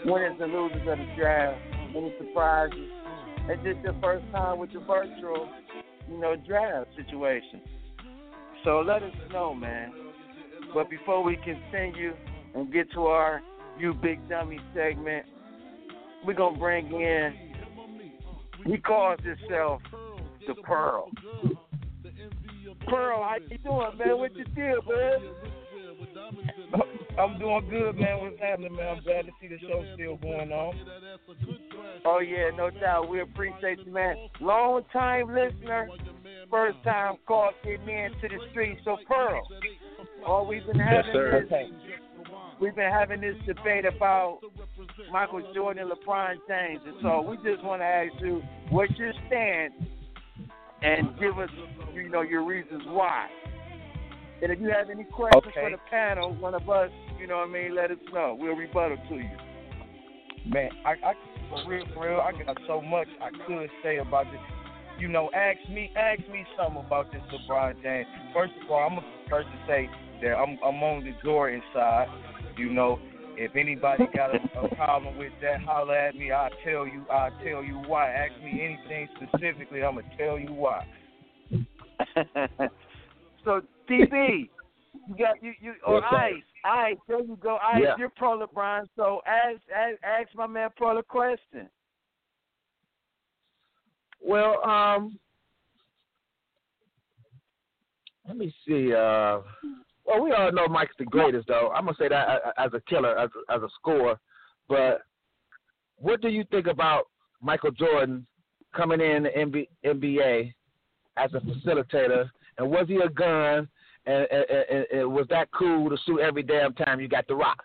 Speaker 2: Winners and losers of the draft. Any surprises? Is this your first time with the virtual, you know, draft situation? So let us know, man. But before we continue and get to our You Big Dummy segment, we're gonna bring in. He calls himself the Pearl. Pearl, how you doing, man? What you feel, bud?
Speaker 10: I'm doing good, man. What's happening, man? I'm glad to see the show still going on.
Speaker 2: Oh yeah, no doubt. We appreciate you, man. Long time listener, first time call getting into the street. So Pearl, all we've been having
Speaker 3: sir.
Speaker 2: is we've been having this debate about Michael Jordan and LeBron James, and so we just want to ask you what's your stand and give us, you know, your reasons why. And if you have any questions for the panel, one of us, you know what I mean, let us know. We'll rebuttal to you.
Speaker 10: Man, I, I for real, for real, I got so much I could say about this. You know, ask me, ask me something about this LeBron James. First of all, I'm a first to say that I'm, I'm on the Jordan side. You know, if anybody got a, a problem with that, holler at me. I'll tell you. I'll tell you why. Ask me anything specifically. I'm gonna tell you why.
Speaker 2: so DB, you got you you or
Speaker 4: Yes, sir.
Speaker 2: Ice, Ice, there you go. Ice,
Speaker 4: Yeah.
Speaker 2: you're pro LeBron. So ask, ask ask my man Pearl a question.
Speaker 4: Well, um, let me see. Uh, well, we all know Mike's the greatest, though. I'm gonna say that as a killer, as as a scorer. But what do you think about Michael Jordan coming in the NB, NBA as a facilitator? And was he a gun? And, and, and, and was that cool to shoot every damn time you got the rock?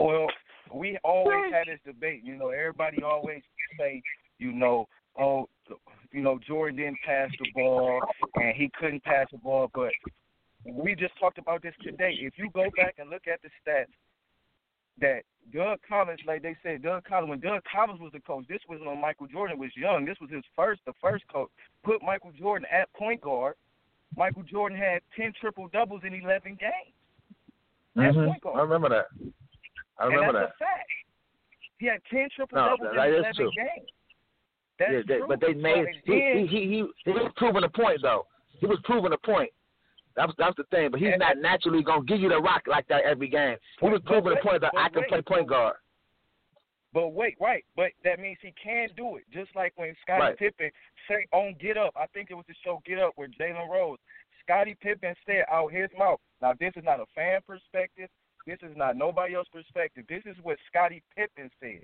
Speaker 10: Well, we always had this debate. You know, everybody always say, you know, oh, you know, Jordan didn't pass the ball and he couldn't pass the ball. But we just talked about this today. If you go back and look at the stats, that Doug Collins, like they said, Doug Collins, when Doug Collins was the coach, this was when Michael Jordan was young. This was his first, the first coach. Put Michael Jordan at point guard. Michael Jordan had 10 triple doubles in 11 games.
Speaker 4: Mhm. I remember that. I remember
Speaker 10: that's
Speaker 4: that.
Speaker 10: a fact. He had 10 triple
Speaker 4: No,
Speaker 10: doubles
Speaker 4: that
Speaker 10: in 11
Speaker 4: true.
Speaker 10: games. That's
Speaker 4: yeah, they,
Speaker 10: true.
Speaker 4: but they made he, he he he he was proving a point though. He was proving a point. That was that's the thing. But he's
Speaker 10: And-
Speaker 4: not naturally gonna give you the rock like that every game. He was proving
Speaker 10: wait,
Speaker 4: point that I can
Speaker 10: wait.
Speaker 4: play point guard.
Speaker 10: But wait, right. But that means he can do it. Just like when Scottie
Speaker 4: Right.
Speaker 10: Pippen said on Get Up, I think it was the show Get Up with Jalen Rose. Scottie Pippen said out his mouth. Now this is not a fan perspective. This is not nobody else's perspective. This is what Scottie Pippen said.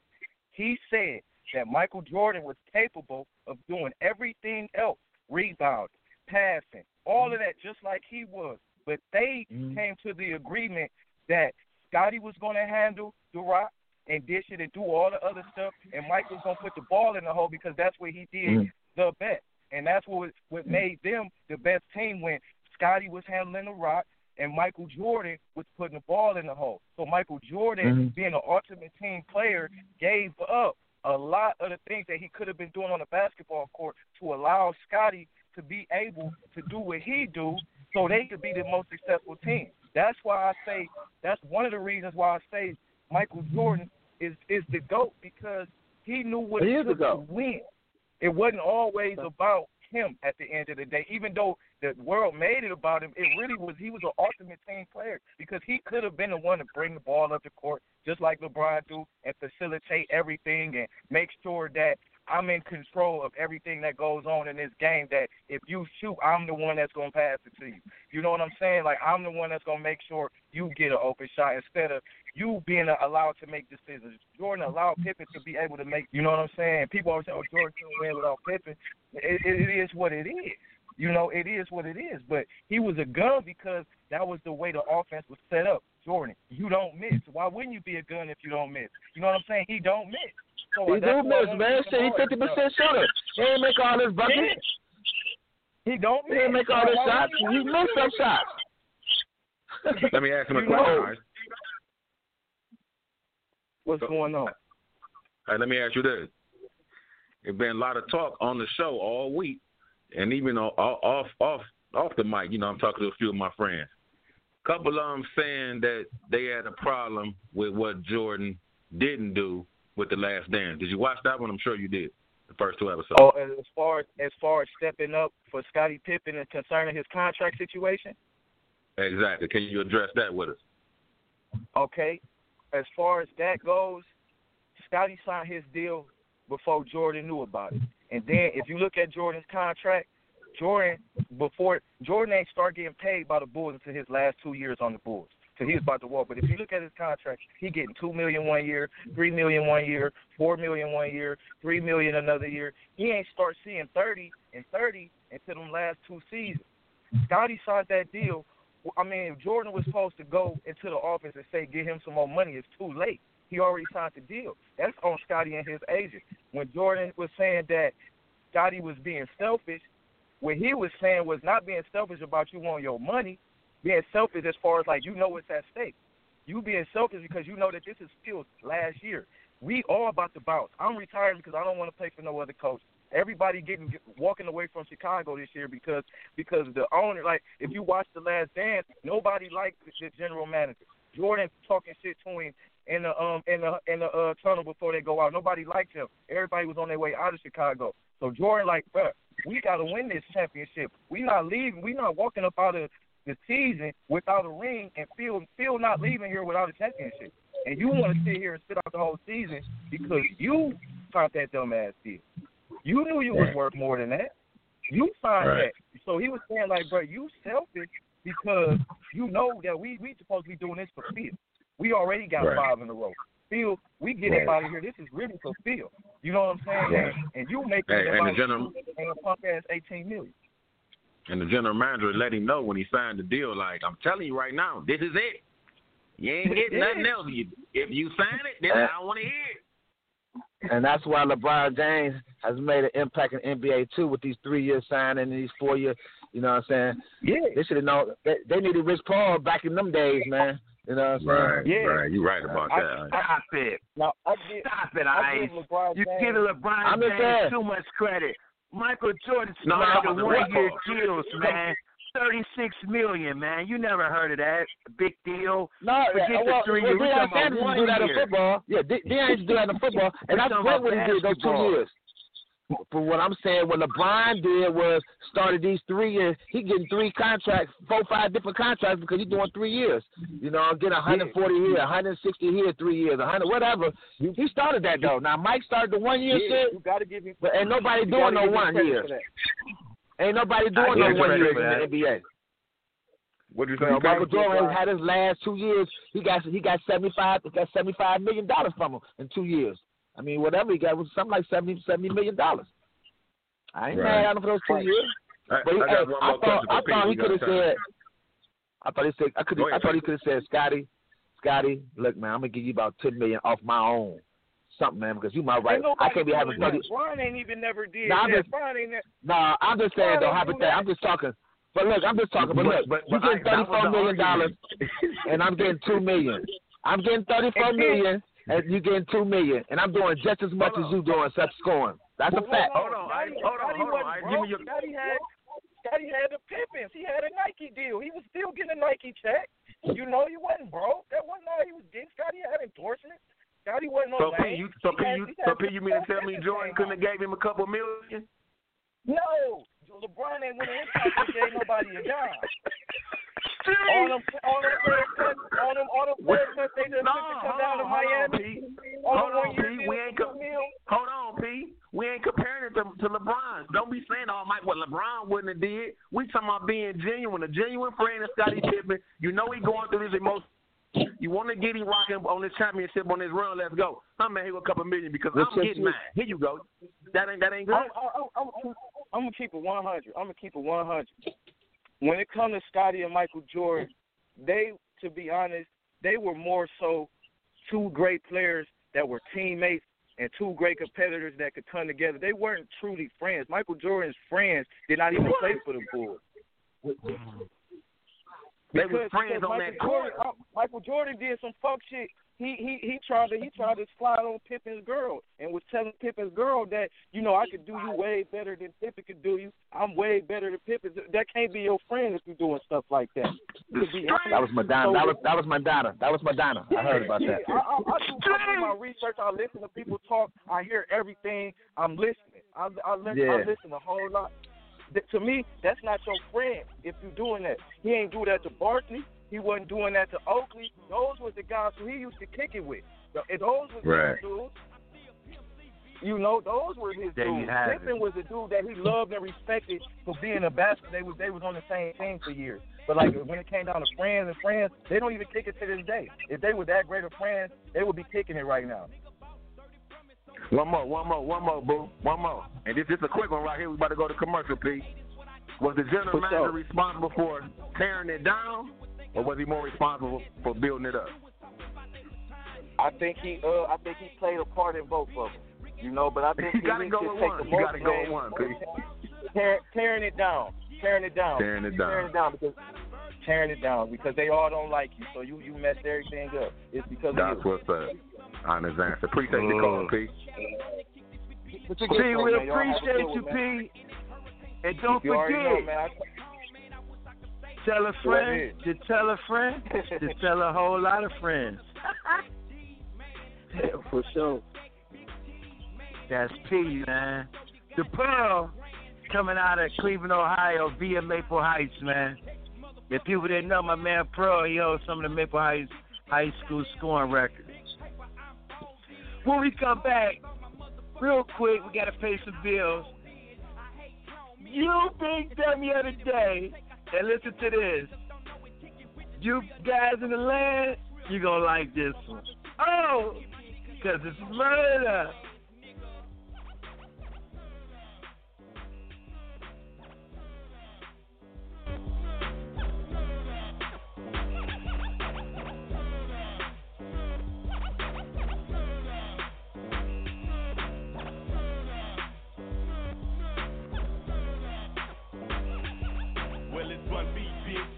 Speaker 10: He said that Michael Jordan was capable of doing everything else, rebounding, passing, all of that, just like he was. But they
Speaker 4: Mhm.
Speaker 10: came to the agreement that Scottie was going to handle the rock and dish it and do all the other stuff, and Mike was going to put the ball in the hole because that's what he did
Speaker 4: Mhm.
Speaker 10: the best. And that's what what made them the best team when Scottie was handling the rock and Michael Jordan was putting the ball in the hole. So Michael Jordan,
Speaker 4: Mhm.
Speaker 10: being an ultimate team player, gave up a lot of the things that he could have been doing on the basketball court to allow Scottie to be able to do what he do so they could be the most successful team. That's why I say that's one of the reasons why I say Michael Jordan is is the GOAT because he knew what
Speaker 4: He
Speaker 10: it took to win. It wasn't always about him at the end of the day. Even though the world made it about him, it really was he was an ultimate team player because he could have been the one to bring the ball up the court just like LeBron do and facilitate everything and make sure that I'm in control of everything that goes on in this game. That if you shoot, I'm the one that's gonna pass it to you. You know what I'm saying? Like I'm the one that's gonna make sure you get an open shot instead of you being allowed to make decisions. Jordan allowed Pippen to be able to make. You know what I'm saying? People always say, "Oh, Jordan couldn't win without Pippen." It, it is what it is. You know, it is what it is. But he was a gun because that was the way the offense was set up. Jordan, you don't miss. Why wouldn't you be a gun if you don't miss? You know what I'm saying? He don't miss. So
Speaker 4: He do
Speaker 10: why
Speaker 4: miss, man.
Speaker 10: see
Speaker 4: Shit, he fifty percent shooter. He ain't make all his buckets.
Speaker 10: He don't
Speaker 4: He ain't make all his shots. He missed some shots.
Speaker 3: Let me ask him a question.
Speaker 10: know-
Speaker 3: all right?
Speaker 10: What's going on?
Speaker 3: All right, let me ask you this. There's been a lot of talk on the show all week, and even o- o- off off off the mic. You know, I'm talking to a few of my friends. couple of them saying that they had a problem with what Jordan didn't do with the Last Dance. Did you watch that one? I'm sure you did. The first two episodes.
Speaker 10: Oh, as far as as far as stepping up for Scottie Pippen and concerning his contract situation.
Speaker 3: Exactly. Can you address that with us?
Speaker 10: Okay, as far as that goes, Scotty signed his deal before Jordan knew about it. And then if you look at Jordan's contract, Jordan before Jordan ain't start getting paid by the Bulls until his last two years on the Bulls. So he was about to walk. But if you look at his contract, he getting two million one year, three million one year, four million one year, three million another year. He ain't start seeing thirty and thirty until them last two seasons. Scotty signed that deal. I mean, if Jordan was supposed to go into the office and say, "Get him some more money," it's too late. He already signed the deal. That's on Scotty and his agent. When Jordan was saying that Scotty was being selfish, what he was saying was not being selfish about you want your money, being selfish as far as like you know what's at stake. You being selfish because you know that this is still last year. We all about to bounce. I'm retiring because I don't want to play for no other coach. Everybody getting walking away from Chicago this year because because the owner like if you watch the last dance, nobody liked the general manager. Jordan talking shit to him in the um in the in the uh, tunnel before they go out. Nobody liked him. Everybody was on their way out of Chicago. So Jordan like, bruh, we got to win this championship. We not leaving. We not walking up out of the season without a ring, and Phil Phil not mm-hmm. leaving here without a championship. And you want to sit here and sit out the whole season because you signed that dumbass deal. You knew you was worth more than that. You signed
Speaker 3: Right.
Speaker 10: that. So he was saying like, bro, you selfish because you know that we we supposed to be doing this for Phil. We already got
Speaker 3: Right.
Speaker 10: five in a row. Phil, we get
Speaker 3: Right.
Speaker 10: out of here. This is really for Phil. You know what I'm saying?
Speaker 3: Right.
Speaker 10: And you make
Speaker 3: Hey, and the general-
Speaker 10: and a punk ass eighteen million.
Speaker 3: And the general manager let him know when he signed the deal, like, I'm telling you right now, this is it. You ain't getting nothing else. You, if you sign it, then I want to hear it.
Speaker 4: And that's why LeBron James has made an impact in NBA too with these three year signing and these four year. You know what I'm saying?
Speaker 10: Yeah.
Speaker 4: They should have known. They, they needed Rich Paul back in them days, man. You know what I'm saying?
Speaker 10: Right, yeah.
Speaker 3: right. You're right about
Speaker 10: I-
Speaker 3: that.
Speaker 2: Stop it.
Speaker 10: Now I get
Speaker 2: Stop it,
Speaker 10: I
Speaker 2: Ice.
Speaker 10: give LeBron
Speaker 2: You
Speaker 10: James.
Speaker 2: give LeBron
Speaker 4: I'm
Speaker 2: James
Speaker 4: saying.
Speaker 2: too much credit. Michael Jordan
Speaker 3: No,
Speaker 2: signed
Speaker 3: no,
Speaker 2: the
Speaker 3: no,
Speaker 2: one year
Speaker 3: no.
Speaker 2: deals, man. Thirty six million, man. You never heard of that. Big deal.
Speaker 4: No,
Speaker 2: Forget
Speaker 4: yeah,
Speaker 2: the
Speaker 4: well,
Speaker 2: three
Speaker 4: well,
Speaker 2: year. We
Speaker 4: Deion
Speaker 2: talking about
Speaker 4: Sanders do that in football. Yeah, De- Deion used to do that in football, and
Speaker 2: We're
Speaker 4: that's
Speaker 2: talking
Speaker 4: great
Speaker 2: about
Speaker 4: what he did those two years. But what I'm saying, what LeBron did was started these three years. He getting three contracts, four, five different contracts because he's doing three years. You know, I'm getting 140 here, 160 here, three years, 100, whatever. He started that though. Now Mike started the one year
Speaker 10: yeah,
Speaker 4: shit,
Speaker 10: you got to give him.
Speaker 4: but ain't nobody doing no one year. Ain't nobody doing no one year in the NBA.
Speaker 3: What you
Speaker 4: You know, Michael Jordan had his last two years. He got he got seventy five he got seventy five million dollars from him in two years. I mean, whatever he got was something like 70, 70 million dollars. I ain't
Speaker 3: Right.
Speaker 4: mad at him for those two
Speaker 10: Right.
Speaker 4: years.
Speaker 3: I,
Speaker 4: But he,
Speaker 3: I
Speaker 4: hey,
Speaker 3: got one
Speaker 4: I thought I thought he could have said. I thought he said I could.
Speaker 3: Go
Speaker 4: I thought he could have said, Scotty, Scotty, look, man, I'm gonna give you about ten million off my own, something, man, because you my right. I can't be having
Speaker 10: doing
Speaker 4: thirty.
Speaker 10: Brian ain't even never did
Speaker 4: Nah, I'm just-
Speaker 10: Brian ain't ne-
Speaker 4: Nah, I'm just saying
Speaker 10: Why
Speaker 4: though,
Speaker 10: don't you do
Speaker 4: hypothetical.
Speaker 10: that?
Speaker 4: I'm just talking. But look, I'm just talking. But look,
Speaker 3: but,
Speaker 4: you
Speaker 3: but
Speaker 4: getting
Speaker 3: I-
Speaker 4: thirty
Speaker 3: that was
Speaker 4: four
Speaker 3: the
Speaker 4: million dollars, and I'm getting two million. I'm getting thirty four
Speaker 10: And then-
Speaker 4: million, and you getting two million, and I'm doing just as much
Speaker 3: Hold
Speaker 4: as you doing, except scoring. That's a fact.
Speaker 3: Hold on, I- hold on,
Speaker 10: Scotty
Speaker 3: hold on.
Speaker 10: wasn't
Speaker 3: I- give me your-
Speaker 10: Scotty had Scotty had the Pippins. He had a Nike deal. He was still getting a Nike check. You know, he wasn't broke. That wasn't all he was getting. Scotty had endorsements. Scotty wasn't no
Speaker 3: So. P, you, so P, you, so P, you mean to tell me Jordan couldn't have gave him a couple million?
Speaker 10: No, LeBron ain't winning his title gave nobody a job. All them, all them all them, all them players, they just come down to Miami.
Speaker 3: Hold on, P.
Speaker 10: We
Speaker 3: ain't
Speaker 10: comparing
Speaker 3: it
Speaker 10: to, to
Speaker 3: LeBron.
Speaker 10: Don't
Speaker 3: be
Speaker 10: saying,
Speaker 3: "Oh,
Speaker 10: Mike,
Speaker 3: what
Speaker 10: LeBron
Speaker 3: wouldn't have did." We talking about being genuine, a genuine friend of Scottie Pippen. You know he going through his emotions you want to get him rocking on this championship on this run? Let's go. I'm man, here go a couple million because
Speaker 10: Let's
Speaker 3: I'm getting
Speaker 10: see.
Speaker 3: mine. Here you go. That ain't that ain't good.
Speaker 10: I'm, I'm, I'm, I'm gonna keep it 100. I'm gonna keep it 100. When it comes to Scotty and Michael Jordan, they, to be honest, they were more so two great players that were teammates and two great competitors that could come together. They weren't truly friends. Michael Jordan's friends did not even play for the Bulls. Mm.
Speaker 3: They
Speaker 10: Because-
Speaker 3: were friends on
Speaker 10: Michael
Speaker 3: that court.
Speaker 10: Jordan, uh, Michael Jordan did some fuck shit. He he he tried to he tried to slide on Pippen's girl and was telling Pippen's girl that you know I could do you way better than Pippen could do you. I'm way better than Pippen. That can't be your friend if you're doing stuff like that. You could be-
Speaker 4: That was Madonna.
Speaker 10: So-
Speaker 4: That was that was Madonna. That was Madonna. I heard about
Speaker 10: yeah,
Speaker 4: that.
Speaker 10: I, I, I, do, I do my research. I listen to people talk. I hear everything. I'm listening. I, I, listen,
Speaker 4: Yeah.
Speaker 10: I listen a whole lot. To me, that's not your friend if you're doing that. He ain't do that to Barkley. He wasn't doing that to Oakley. Those was the guys who he used to kick it with. Th- and Those was
Speaker 3: Right.
Speaker 10: his dudes. You know, those were his
Speaker 2: There
Speaker 10: dudes.
Speaker 2: it.
Speaker 10: Pippen was a dude that he loved and respected for being a basketball. They was they was on the same team for years. But like when it came down to friends and friends, they don't even kick it to this day. If they were that great of friends, they would be kicking it right now.
Speaker 3: One more, one more, one more, boo. One more. And this is a quick one right here. We about to go to commercial, P. Was the general manager responsible for tearing it down, or was he more responsible for building it up?
Speaker 10: I think he uh I think he played a part in both of them. You know, but I think
Speaker 3: You
Speaker 10: he
Speaker 3: gotta go with
Speaker 10: take
Speaker 3: one. You gotta go with one,
Speaker 10: for
Speaker 3: P.
Speaker 10: tear, tearing it down, tearing it down,
Speaker 3: Tearing it down.
Speaker 10: tearing it down because tearing it down because they all don't like you, so you you messed everything up. It's because
Speaker 3: That's
Speaker 10: of you.
Speaker 3: what's up. Honest answer. Appreciate the call, P.
Speaker 10: But you
Speaker 2: P,
Speaker 10: good,
Speaker 2: we
Speaker 10: man. Y'all have a
Speaker 2: appreciate you,
Speaker 10: one.
Speaker 2: P. And don't
Speaker 10: You already know,
Speaker 2: forget, tell a friend to tell a friend to tell a whole lot of friends.
Speaker 10: For sure.
Speaker 2: That's P, man. The Pearl coming out of Cleveland, Ohio, via Maple Heights, man. If people didn't know, my man Pearl, he holds some of the Maple Heights high school scoring records. When we come back, real quick, we gotta pay some bills. You big dummy of the day, and listen to this. You guys in the land, you gonna like this one. Oh, because it's murder.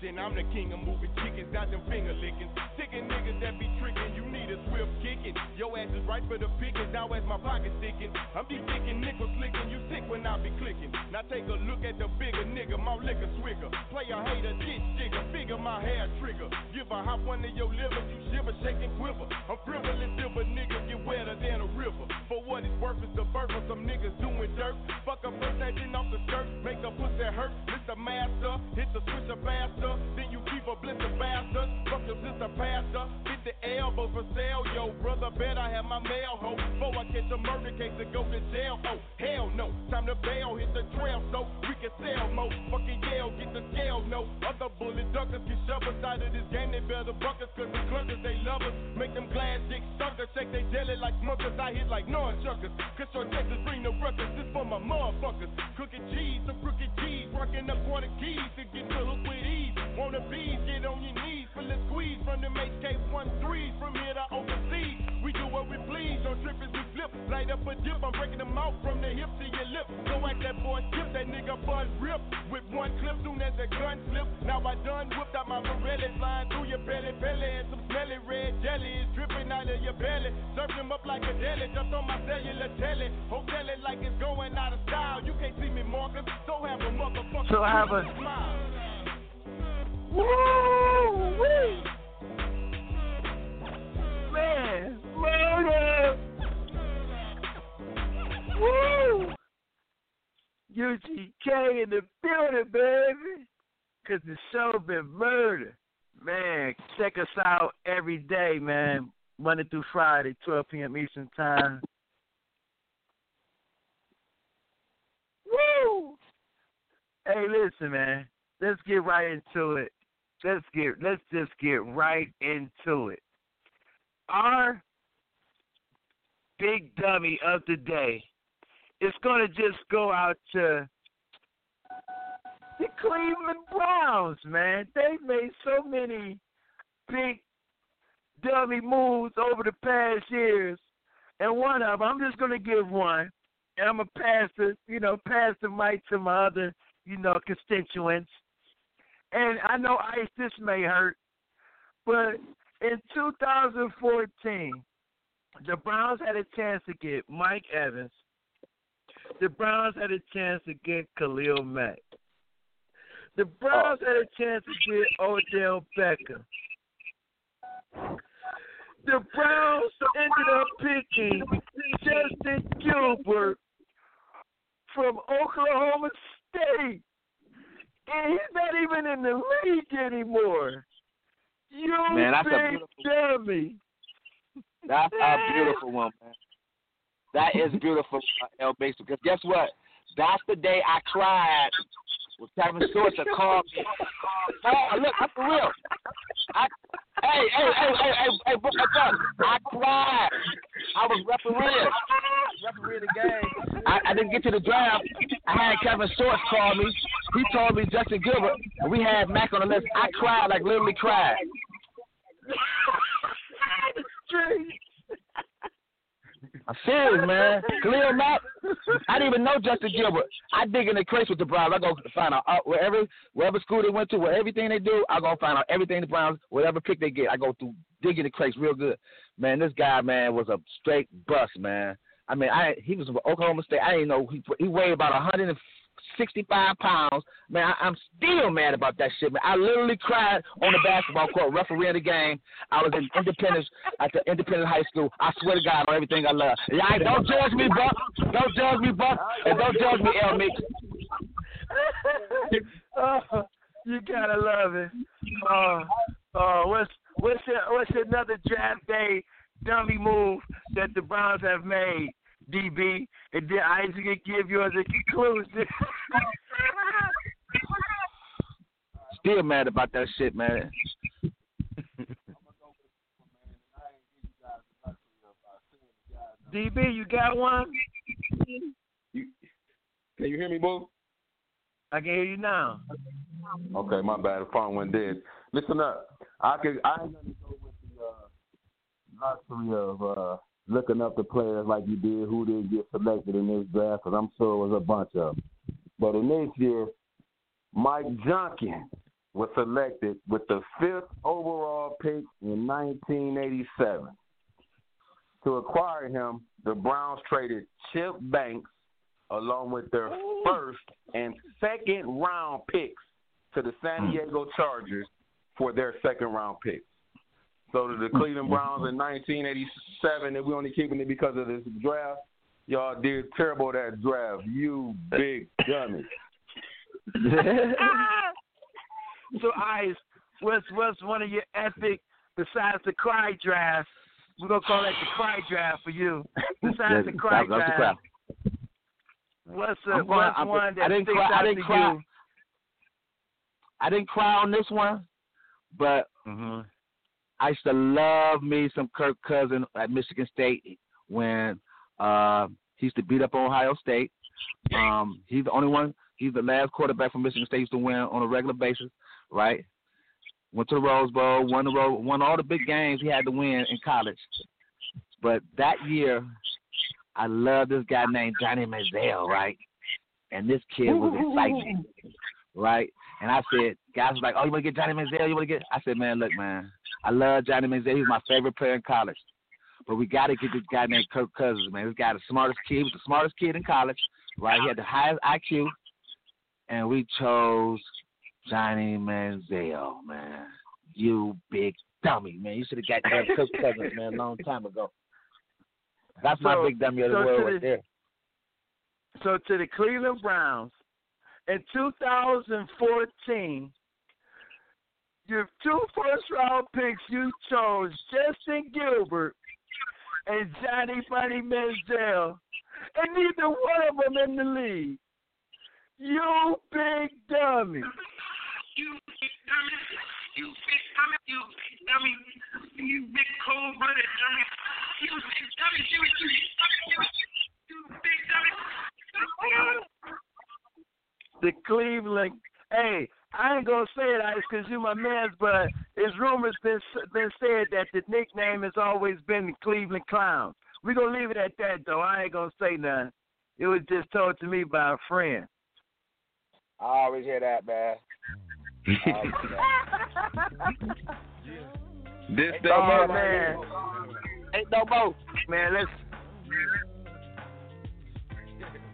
Speaker 11: And I'm the king of moving chickens, got them finger licking. Ticking niggas that be tricking, you need a swift kicking. Your ass is right for the picking, now as my pocket sticking. I'm be thinking nickel slicking, you sick when I be clicking. Now take a look at the bigger nigga, my liquor swigger. Play a hater, ditch jigger, figure my hair trigger. Give a hop one of your liver, you shiver, shake and quiver. I'm frivolous, silver nigga, get wetter than a river. For what it's worth, it's the birth of some niggas doing dirt. Fuck up first off the skirt, make a pussy hurt. Mr. Master, hit the switcher faster, then you keep a blister bastard. Fuck your sister pastor, hit the elbows for sale. Yo, brother, bet I have my mail hoe. Before I catch a murder case and go to jail. Oh, hell no, time to bail, hit the trail so we can sell more. Fucking Yale, get the scale, no. Other bullet duckers get shoved aside of this game, they better buckets, cause the clunkers, they love us. Make them glass dick suckers, shake they jelly like smuckers. I hit like nunchuckers. Cause your Texas bring the ruckus, this for my motherfuckers. Cooking cheese, some crooked cheese, rocking up quarter keys to get hook with ease. Wanna bees, get on your knees, feel the squeeze from them HK13s from here to overseas. We do what we please, don't trip as we flip. Light up a dip, I'm breaking them out from the hip to your lip. Go at that boy, skip that nigga buzz rip. With one clip, soon as the gun slip. Now I done whipped out my Pirelli, flying through your belly, belly, and some smelly red jelly is dripping out of your belly. Serve them up like a deli, jumped on my cellular telly. Hotel it like it's going out of style. You can't see me, Marcus, so have a motherfucker.
Speaker 2: So have a-
Speaker 11: smile.
Speaker 2: Woo! Wee! Man, murder! Woo! UGK in the building, baby! Cause the show been murder. Man, check us out every day, man. Monday through Friday, 12 p.m. Eastern Time. Woo! Hey, listen, man. let's get right into it. Let's get let's just get right into it. Our big dummy of the day is gonna just go out to the Cleveland Browns, man. They've made so many big dummy moves over the past years. And one of them, I'm just gonna give one, and I'm gonna pass the, you know, pass the mic to my other, you know, constituents. And I know Ice, this may hurt, but in 2014, the Browns had a chance to get Mike Evans. The Browns had a chance to get Khalil Mack. The Browns had a chance to get Odell Beckham. The Browns ended up picking Justin Gilbert from Oklahoma State. And he's not even in the league anymore. You
Speaker 4: Man, that's a beautiful-
Speaker 2: dummy.
Speaker 4: That's a beautiful one, man. That is beautiful, uh, L. Bass, because guess what? That's the day I cried when Kevin Sorter called me. Oh, look, I'm for real. I, hey, hey, hey, hey, hey, hey, bro, I cried. I was refereeing. Refereeing the game. I, I didn't get to the draft. I had Kevin Sorts call me. He told me Justin Gilbert, and we had Mack on the list. I cried, like literally cried. I'm serious, man. Khalil Mack. I didn't even know Justin Gilbert. I dig in the crates with the Browns. I go find out uh, wherever wherever school they went to, where everything they do, I go find out everything the Browns, whatever pick they get. I go through digging the crates real good. Man, this guy, man, was a straight bust, man. I mean, I he was from Oklahoma State. I didn't know he he weighed about 165 pounds. Man, I, I'm still mad about that shit, man. I literally cried on the basketball court, refereeing the game. I was in Independence at the Independent High School. I swear to God on everything I love. Don't judge me, Buck. Don't judge me, Buck, and don't judge me, L. Mix.
Speaker 2: oh, you gotta love it. Uh, what's what's what's another draft day dummy move that the Browns have made, DB? And then Isaac can give you as a conclusion.
Speaker 4: Still mad about that shit, man.
Speaker 2: DB, you got one?
Speaker 3: Can you hear me, boo?
Speaker 2: I can hear you now.
Speaker 3: Okay, my bad. The phone went dead. Listen up. I could. I ain't gonna go with the uh, luxury of uh, looking up the players like you did who didn't get selected in this draft, because I'm sure it was a bunch of them. But in this year, Mike Junkin was selected with the fifth overall pick in 1987. To acquire him, the Browns traded Chip Banks along with their first and second round picks to the San hmm. Diego Chargers for their second round picks. So to the Cleveland Browns in 1987, and we're only keeping it because of this draft, y'all did terrible that draft. You big dummy.
Speaker 2: so, Ice, what's what's one of your epic besides the cry draft? We're gonna call that the cry draft for you. Besides the cry
Speaker 4: That's the
Speaker 2: draft, what's a,
Speaker 4: I'm going-
Speaker 2: what's
Speaker 4: I'm-
Speaker 2: one that
Speaker 4: I didn't
Speaker 2: sticks
Speaker 4: cry- I didn't
Speaker 2: to
Speaker 4: cry.
Speaker 2: you?
Speaker 4: I didn't cry on this one, but
Speaker 2: Mm-hmm.
Speaker 4: I used to love me some Kirk Cousin at Michigan State when uh, he used to beat up Ohio State. Um, he's the only one. He's the last quarterback from Michigan State used to win on a regular basis, right? Went to the Rose Bowl, won the Rose, won all the big games he had to win in college. But that year, I love this guy named Johnny Manziel, right? And this kid was exciting, right? And I said, guys was like, oh, you want to get Johnny Manziel? You want to get? I said, man, look, man, I love Johnny Manziel. He's my favorite player in college. But we got to get this guy named Kirk Cousins, man. This guy, the smartest kid, he was the smartest kid in college, right? He had the highest IQ, and we chose Johnny Manziel, man. You big dummy, man. You should have got that Kirk Cousins, man, a long time ago. That's my big dummy of the
Speaker 2: so
Speaker 4: world right
Speaker 2: the-
Speaker 4: there.
Speaker 2: So to the Cleveland Browns, in 2014, your two first round picks you chose Justin Gilbert and Johnny Bunny Manziel, and neither one of them in the league. You big dummy.
Speaker 4: You dummy. You big dummy. You dummy. You big cold blooded dummy. You big dummy. You you you big dummy.
Speaker 2: the Cleveland. Hey, I ain't gonna say it, Ice, because you my man's, but it's rumors been been said that the nickname has always been the Cleveland Clown. We gonna leave it at that, though. I ain't gonna say nothing. It was just told to me by a friend.
Speaker 11: I always hear that, man. Hear that.
Speaker 3: This
Speaker 11: Ain't
Speaker 3: day,
Speaker 11: no more,
Speaker 2: man,
Speaker 11: Ain't no more.
Speaker 2: man, let's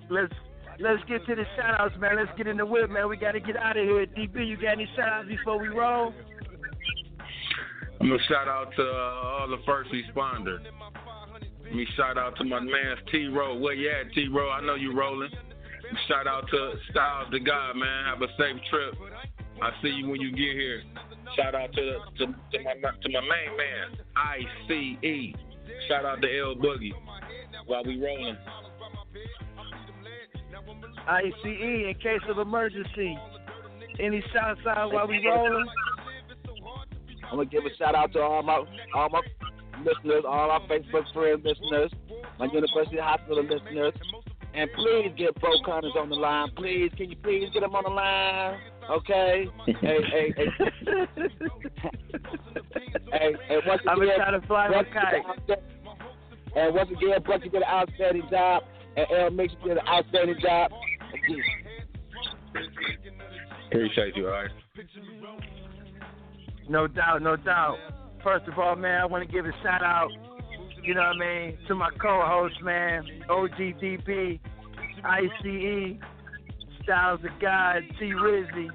Speaker 2: let's let's get to the shout outs, man. Let's get in the whip, man. We gotta get out of here. DB, you got any shout outs before we roll?
Speaker 3: I'm gonna shout out to uh, all the first responders. Me shout out to my man T-Ro. Where you at, T-Ro? I know you rolling. Shout out to Styles the God, man. Have a safe trip. I see you when you get here. Shout out to to, to my to my main man, ICE. Shout out to El-Boogie while we rolling.
Speaker 2: ICE in case of emergency. Any shouts out while we rolling?
Speaker 11: I'm gonna give a shout out to all my all my listeners, all our Facebook friends listeners, my University Hospital listeners, and please get Bo Connors on the line. Please, can you please get him on the line? Okay. hey, hey, hey, hey, hey, once
Speaker 2: I'm
Speaker 11: again,
Speaker 2: gonna try to fly my kite.
Speaker 11: And once again, Bucky did an outstanding job, and L Mix did an outstanding job. Again.
Speaker 3: Appreciate you, all right.
Speaker 2: No doubt, no doubt. First of all, man, I want to give a shout out, you know what I mean, to my co-host, man, OGDB, ICE, Styles of God, T Rizzy.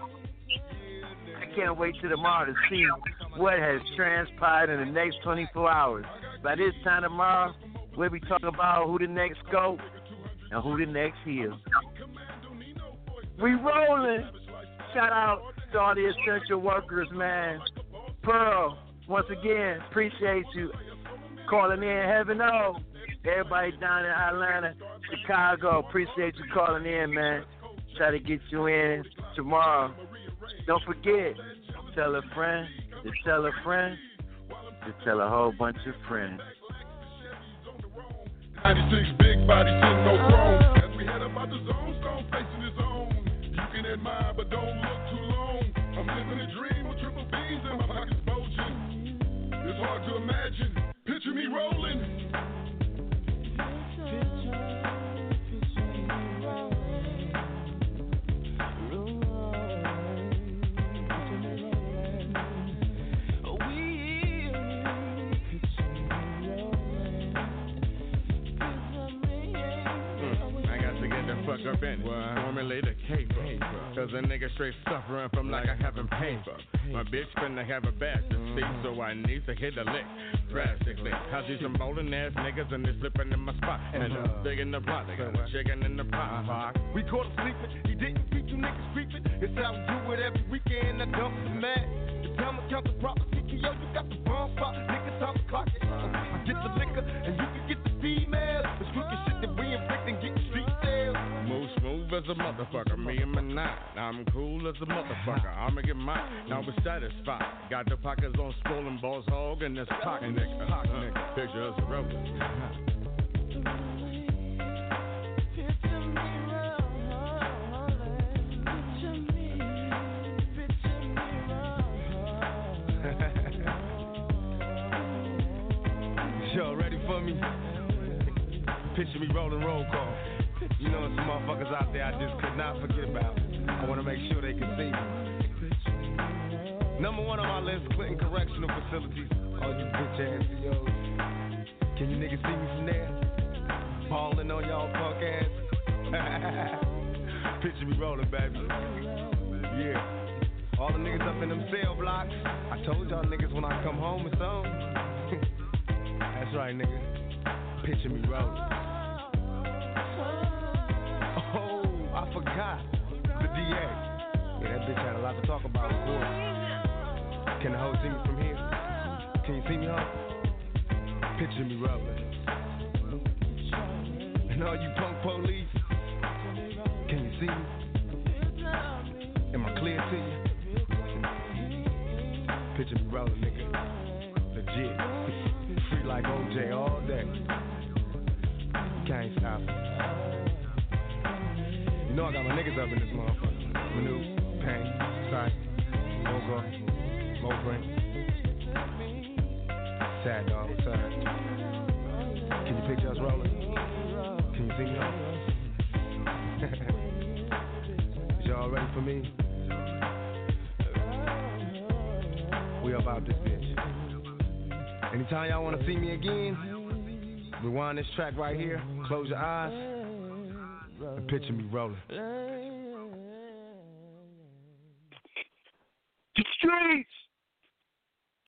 Speaker 2: I can't wait till tomorrow to see what has transpired in the next 24 hours. By this time tomorrow, we'll be talking about who the next go and who the next heel. We rolling. Shout out to all the essential workers, man. Pearl, once again, appreciate you calling in. Heaven know. Everybody down in Atlanta, Chicago, appreciate you calling in, man. Try to get you in tomorrow. Don't forget, tell a friend to tell a friend to tell a whole bunch of friends.
Speaker 6: 96 big body sitting no throne. As we head up out the zone, stone facing his own. You can admire, but don't look too long. I'm living a dream with triple B's in my pockets bulging. It's hard to imagine. Picture me rolling.
Speaker 12: The fuck up in. Formulate a caper. Cause a nigga straight suffering from like I haven't paid for. My bitch finna have a bad to see, so I mm-hmm. need to hit a lick drastically. I see some bowling ass niggas and they slipping in my spot. And uh-huh. I'm big in the pot, they got a chicken in the pot. Uh-huh. Fuck.
Speaker 8: We caught him sleeping. He didn't keep you niggas creeping. It's how we do it every weekend. I dump the man. The time I count the property. Yo, you got the bomb spot. Niggas time to
Speaker 12: uh-huh. As a motherfucker, me and my nine. I'm cool as a motherfucker, I'ma get mine. Now we're satisfied. Got the pockets on swollen balls, hog, and this cock nigga. Cock nigga. Picture us rolling.
Speaker 8: Y'all ready for me? Picture me rolling roll call. You know, some motherfuckers out there I just could not forget about. I want to make sure they can see me. Number one on my list, Clinton Correctional Facilities. All you bitch ass CEOs. Can you niggas see me from there? Balling on y'all punk ass. Picture me rolling, baby. Yeah. All the niggas up in them cell blocks. I told y'all niggas when I come home it's on. That's right, nigga. Picture me rolling. Forgot. The DA. Yeah, that bitch had a lot to talk about, of course. Can the hoe see me from here? Can you see me, hoe? Picture me rolling. And all you punk police, can you see me? Am I clear to you? Picture me rolling, nigga. Legit. Free like OJ all day. Can't stop. You know I got my niggas up in this motherfucker. Manu, Pain, Sight, Mogo, Moprin. Sad dog, sad. Can you picture us rolling? Can you see me on? Is y'all ready for me? We about this bitch. Anytime y'all wanna see me again, rewind this track right here, close your eyes, and picture me rolling.
Speaker 2: The streets.